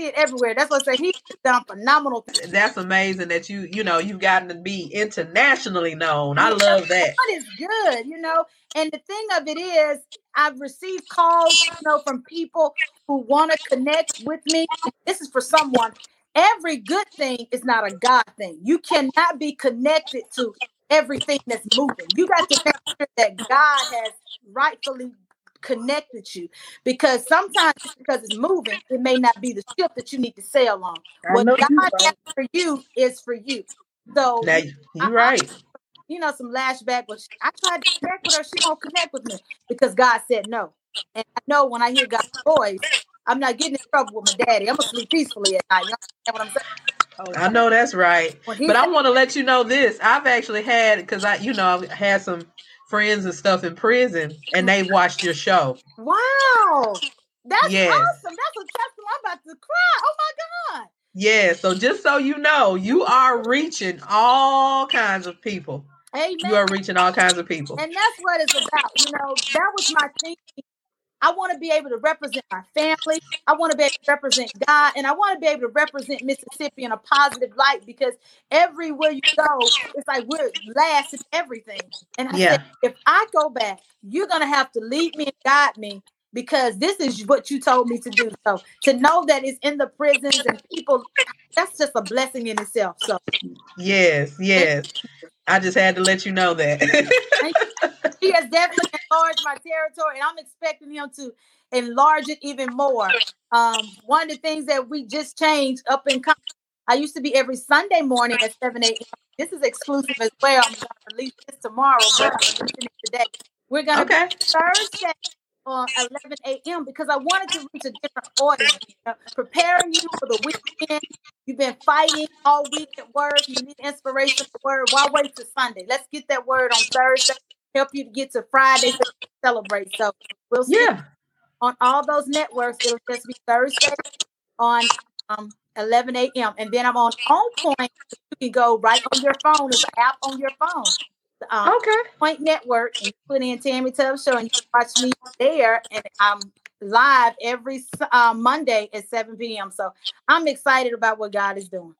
see it everywhere. That's what I say. He's done phenomenal things. That's amazing that you, you know, you've gotten to be internationally known. I love that. God is good, you know. And the thing of it is, I've received calls, you know, from people who want to connect with me. This is for someone. Every good thing is not a God thing. You cannot be connected to everything that's moving. You got to make sure that God has rightfully connected you because sometimes because it's moving, it may not be the ship that you need to sail on. I What God has for you is for you. So Now you're right. you know, some lashback. But I tried to connect with her. She won't connect with me because God said no. And I know when I hear God's voice, I'm not getting in trouble with my daddy. I'm gonna sleep peacefully at night. You understand what I'm saying? I know that's right. But I want to let you know this. I've actually had because I, you know, I've had some friends and stuff in prison, and they watched your show. Wow, that's yes. awesome. That's a testimony. I'm about to cry. Oh my god. Yeah. So just so you know, you are reaching all kinds of people. Amen. You are reaching all kinds of people. And that's what it's about. You know, that was my thinking I want to be able to represent my family. I want to be able to represent God, and I want to be able to represent Mississippi in a positive light because everywhere you go, it's like we're last in everything. And I yeah. said, if I go back, you're gonna have to lead me and guide me because this is what you told me to do. So to know that it's in the prisons and people, that's just a blessing in itself. So yes, yes. I just had to let you know that. he has definitely enlarged my territory, and I'm expecting him to enlarge it even more. Um, one of the things that we just changed up in I used to be every Sunday morning at 7 a.m. This is exclusive as well. I'm going to release this tomorrow, but I'm releasing it today. We're going to okay. Thursday on 11 a.m. because I wanted to reach a different audience. You know, preparing you for the weekend. You've been fighting all week at work. You need inspiration for word. Why wait till Sunday? Let's get that word on Thursday. Help you to get to Friday to celebrate. So we'll see yeah. on all those networks. It'll just be Thursday on um, 11 a.m. And then I'm on On Point. You can go right on your phone. It's an app on your phone um, okay. Point Network and put in Tammy Tubbs Show and you can watch me there. And I'm live every uh, Monday at 7 p.m. So I'm excited about what God is doing.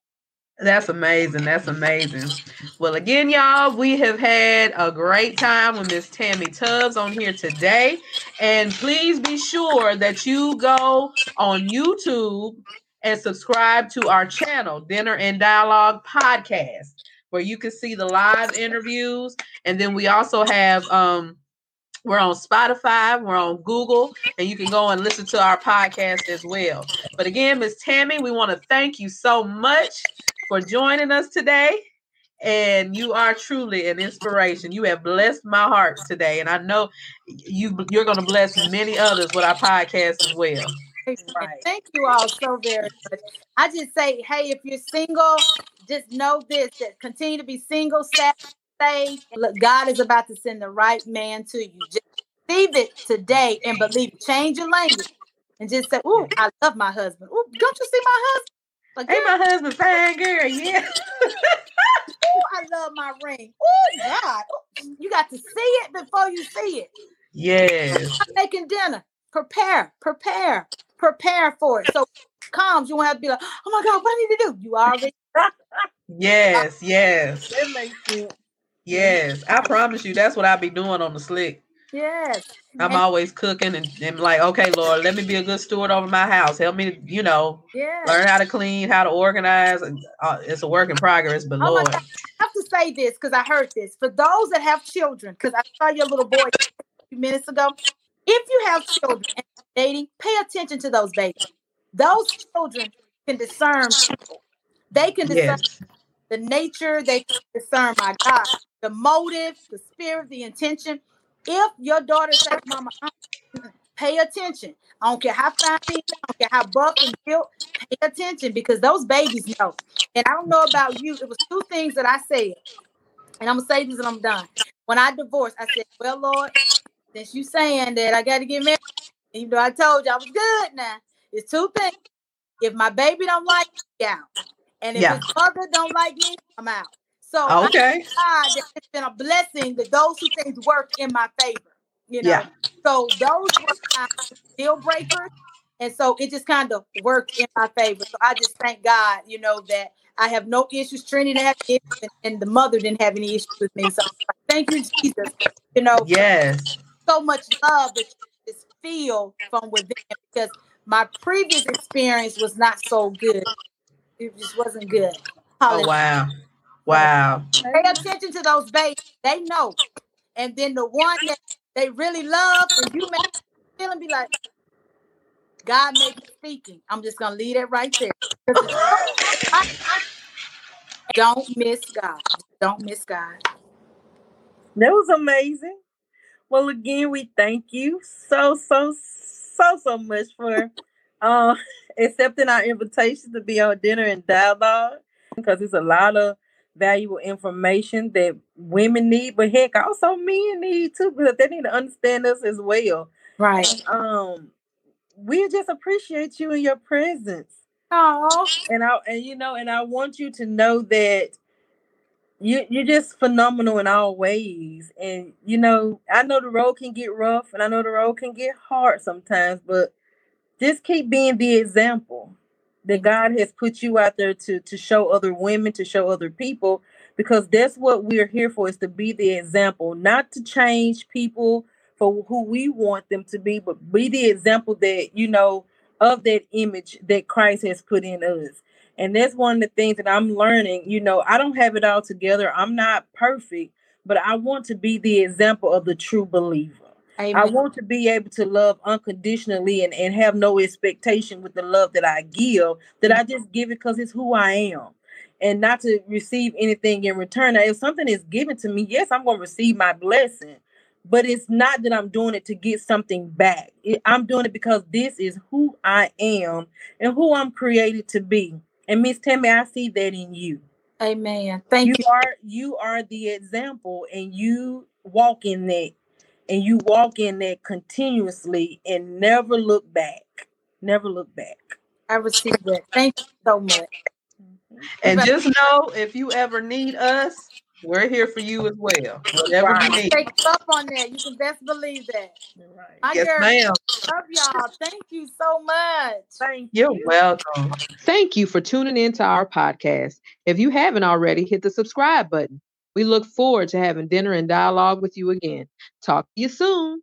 That's amazing. That's amazing. Well, again, y'all, we have had a great time with Miss Tammy Tubbs on here today. And please be sure that you go on YouTube and subscribe to our channel, Dinner and Dialogue Podcast where you can see the live interviews. And then we also have um we're on Spotify, we're on Google, and you can go and listen to our podcast as well. But again, Miss Tammy, we want to thank you so much for joining us today. And you are truly an inspiration. You have blessed my heart today, and I know you you're going to bless many others with our podcast as well. Right. Thank you all so very much. I just say, hey, if you're single, just know this: that continue to be single, stay. Look, God is about to send the right man to you. Just receive it today and believe. Change your language and just say, "Ooh, I love my husband." Ooh, don't you see my husband? Like, hey, my husband, fine girl, yeah. Ooh, I love my ring. Oh God, you got to see it before you see it. Yes. I'm making dinner. Prepare, prepare, prepare for it. So comes, you won't have to be like, oh my God, what do I need to do? You already. yes, yes. That makes sense. Yes, I promise you, that's what I'll be doing on the slick. Yes. I'm always cooking and, and like, okay, Lord, let me be a good steward over my house. Help me, to, you know, yeah. learn how to clean, how to organize. Uh, it's a work in progress, but oh Lord. I have to say this because I heard this. For those that have children, because I saw your little boy a few minutes ago, if you have children and dating, pay attention to those babies. Those children can discern. They can discern yes. the nature, they can discern my God, the motive, the spirit, the intention. If your daughter says, Mama, pay attention. I don't care how fine I don't care how buff and built, pay attention because those babies know. And I don't know about you. It was two things that I said. And I'm gonna say this and I'm done. When I divorced, I said, Well, Lord, since you saying that I got to get married, even though I told you I was good now, it's two things. If my baby don't like me, out. And if yeah. his mother don't like me, I'm out. So okay. God, it's been a blessing that those two things work in my favor. You know, yeah. so those were deal breakers. And so it just kind of worked in my favor. So I just thank God, you know, that I have no issues. Trinity had and, and the mother didn't have any issues with me. So thank you, Jesus. You know, yes so much love that you just feel from within because my previous experience was not so good. It just wasn't good. Oh wow. Wow. Pay attention to those babies. They know. And then the one that they really love and you make feel and be like, God may be speaking. I'm just gonna leave it right there. Don't miss God. Don't miss God. That was amazing. Well, again, we thank you so, so, so, so much for uh, accepting our invitation to be on dinner and dialogue because it's a lot of valuable information that women need, but heck, also men need too, because they need to understand us as well. Right. Um, we just appreciate you and your presence. Oh. And I and you know, and I want you to know that you you're just phenomenal in all ways. And you know, I know the road can get rough and I know the road can get hard sometimes, but just keep being the example that God has put you out there to to show other women, to show other people, because that's what we're here for is to be the example, not to change people for who we want them to be, but be the example that you know of that image that Christ has put in us. And that's one of the things that I'm learning. You know, I don't have it all together. I'm not perfect, but I want to be the example of the true believer. Amen. I want to be able to love unconditionally and, and have no expectation with the love that I give, that I just give it because it's who I am and not to receive anything in return. Now, if something is given to me, yes, I'm going to receive my blessing, but it's not that I'm doing it to get something back. It, I'm doing it because this is who I am and who I'm created to be. And Miss Tammy, I see that in you. Amen. Thank you. You are you are the example and you walk in that and you walk in that continuously and never look back. Never look back. I received that. Thank you so much. Mm-hmm. And just know if you ever need us, we're here for you as well. Whatever right. you need. Take up on that. You can best believe that. Right. yes, girl, ma'am. Love y'all. Thank you so much. Thank You're you. welcome. Thank you for tuning into our podcast. If you haven't already, hit the subscribe button. We look forward to having dinner and dialogue with you again. Talk to you soon.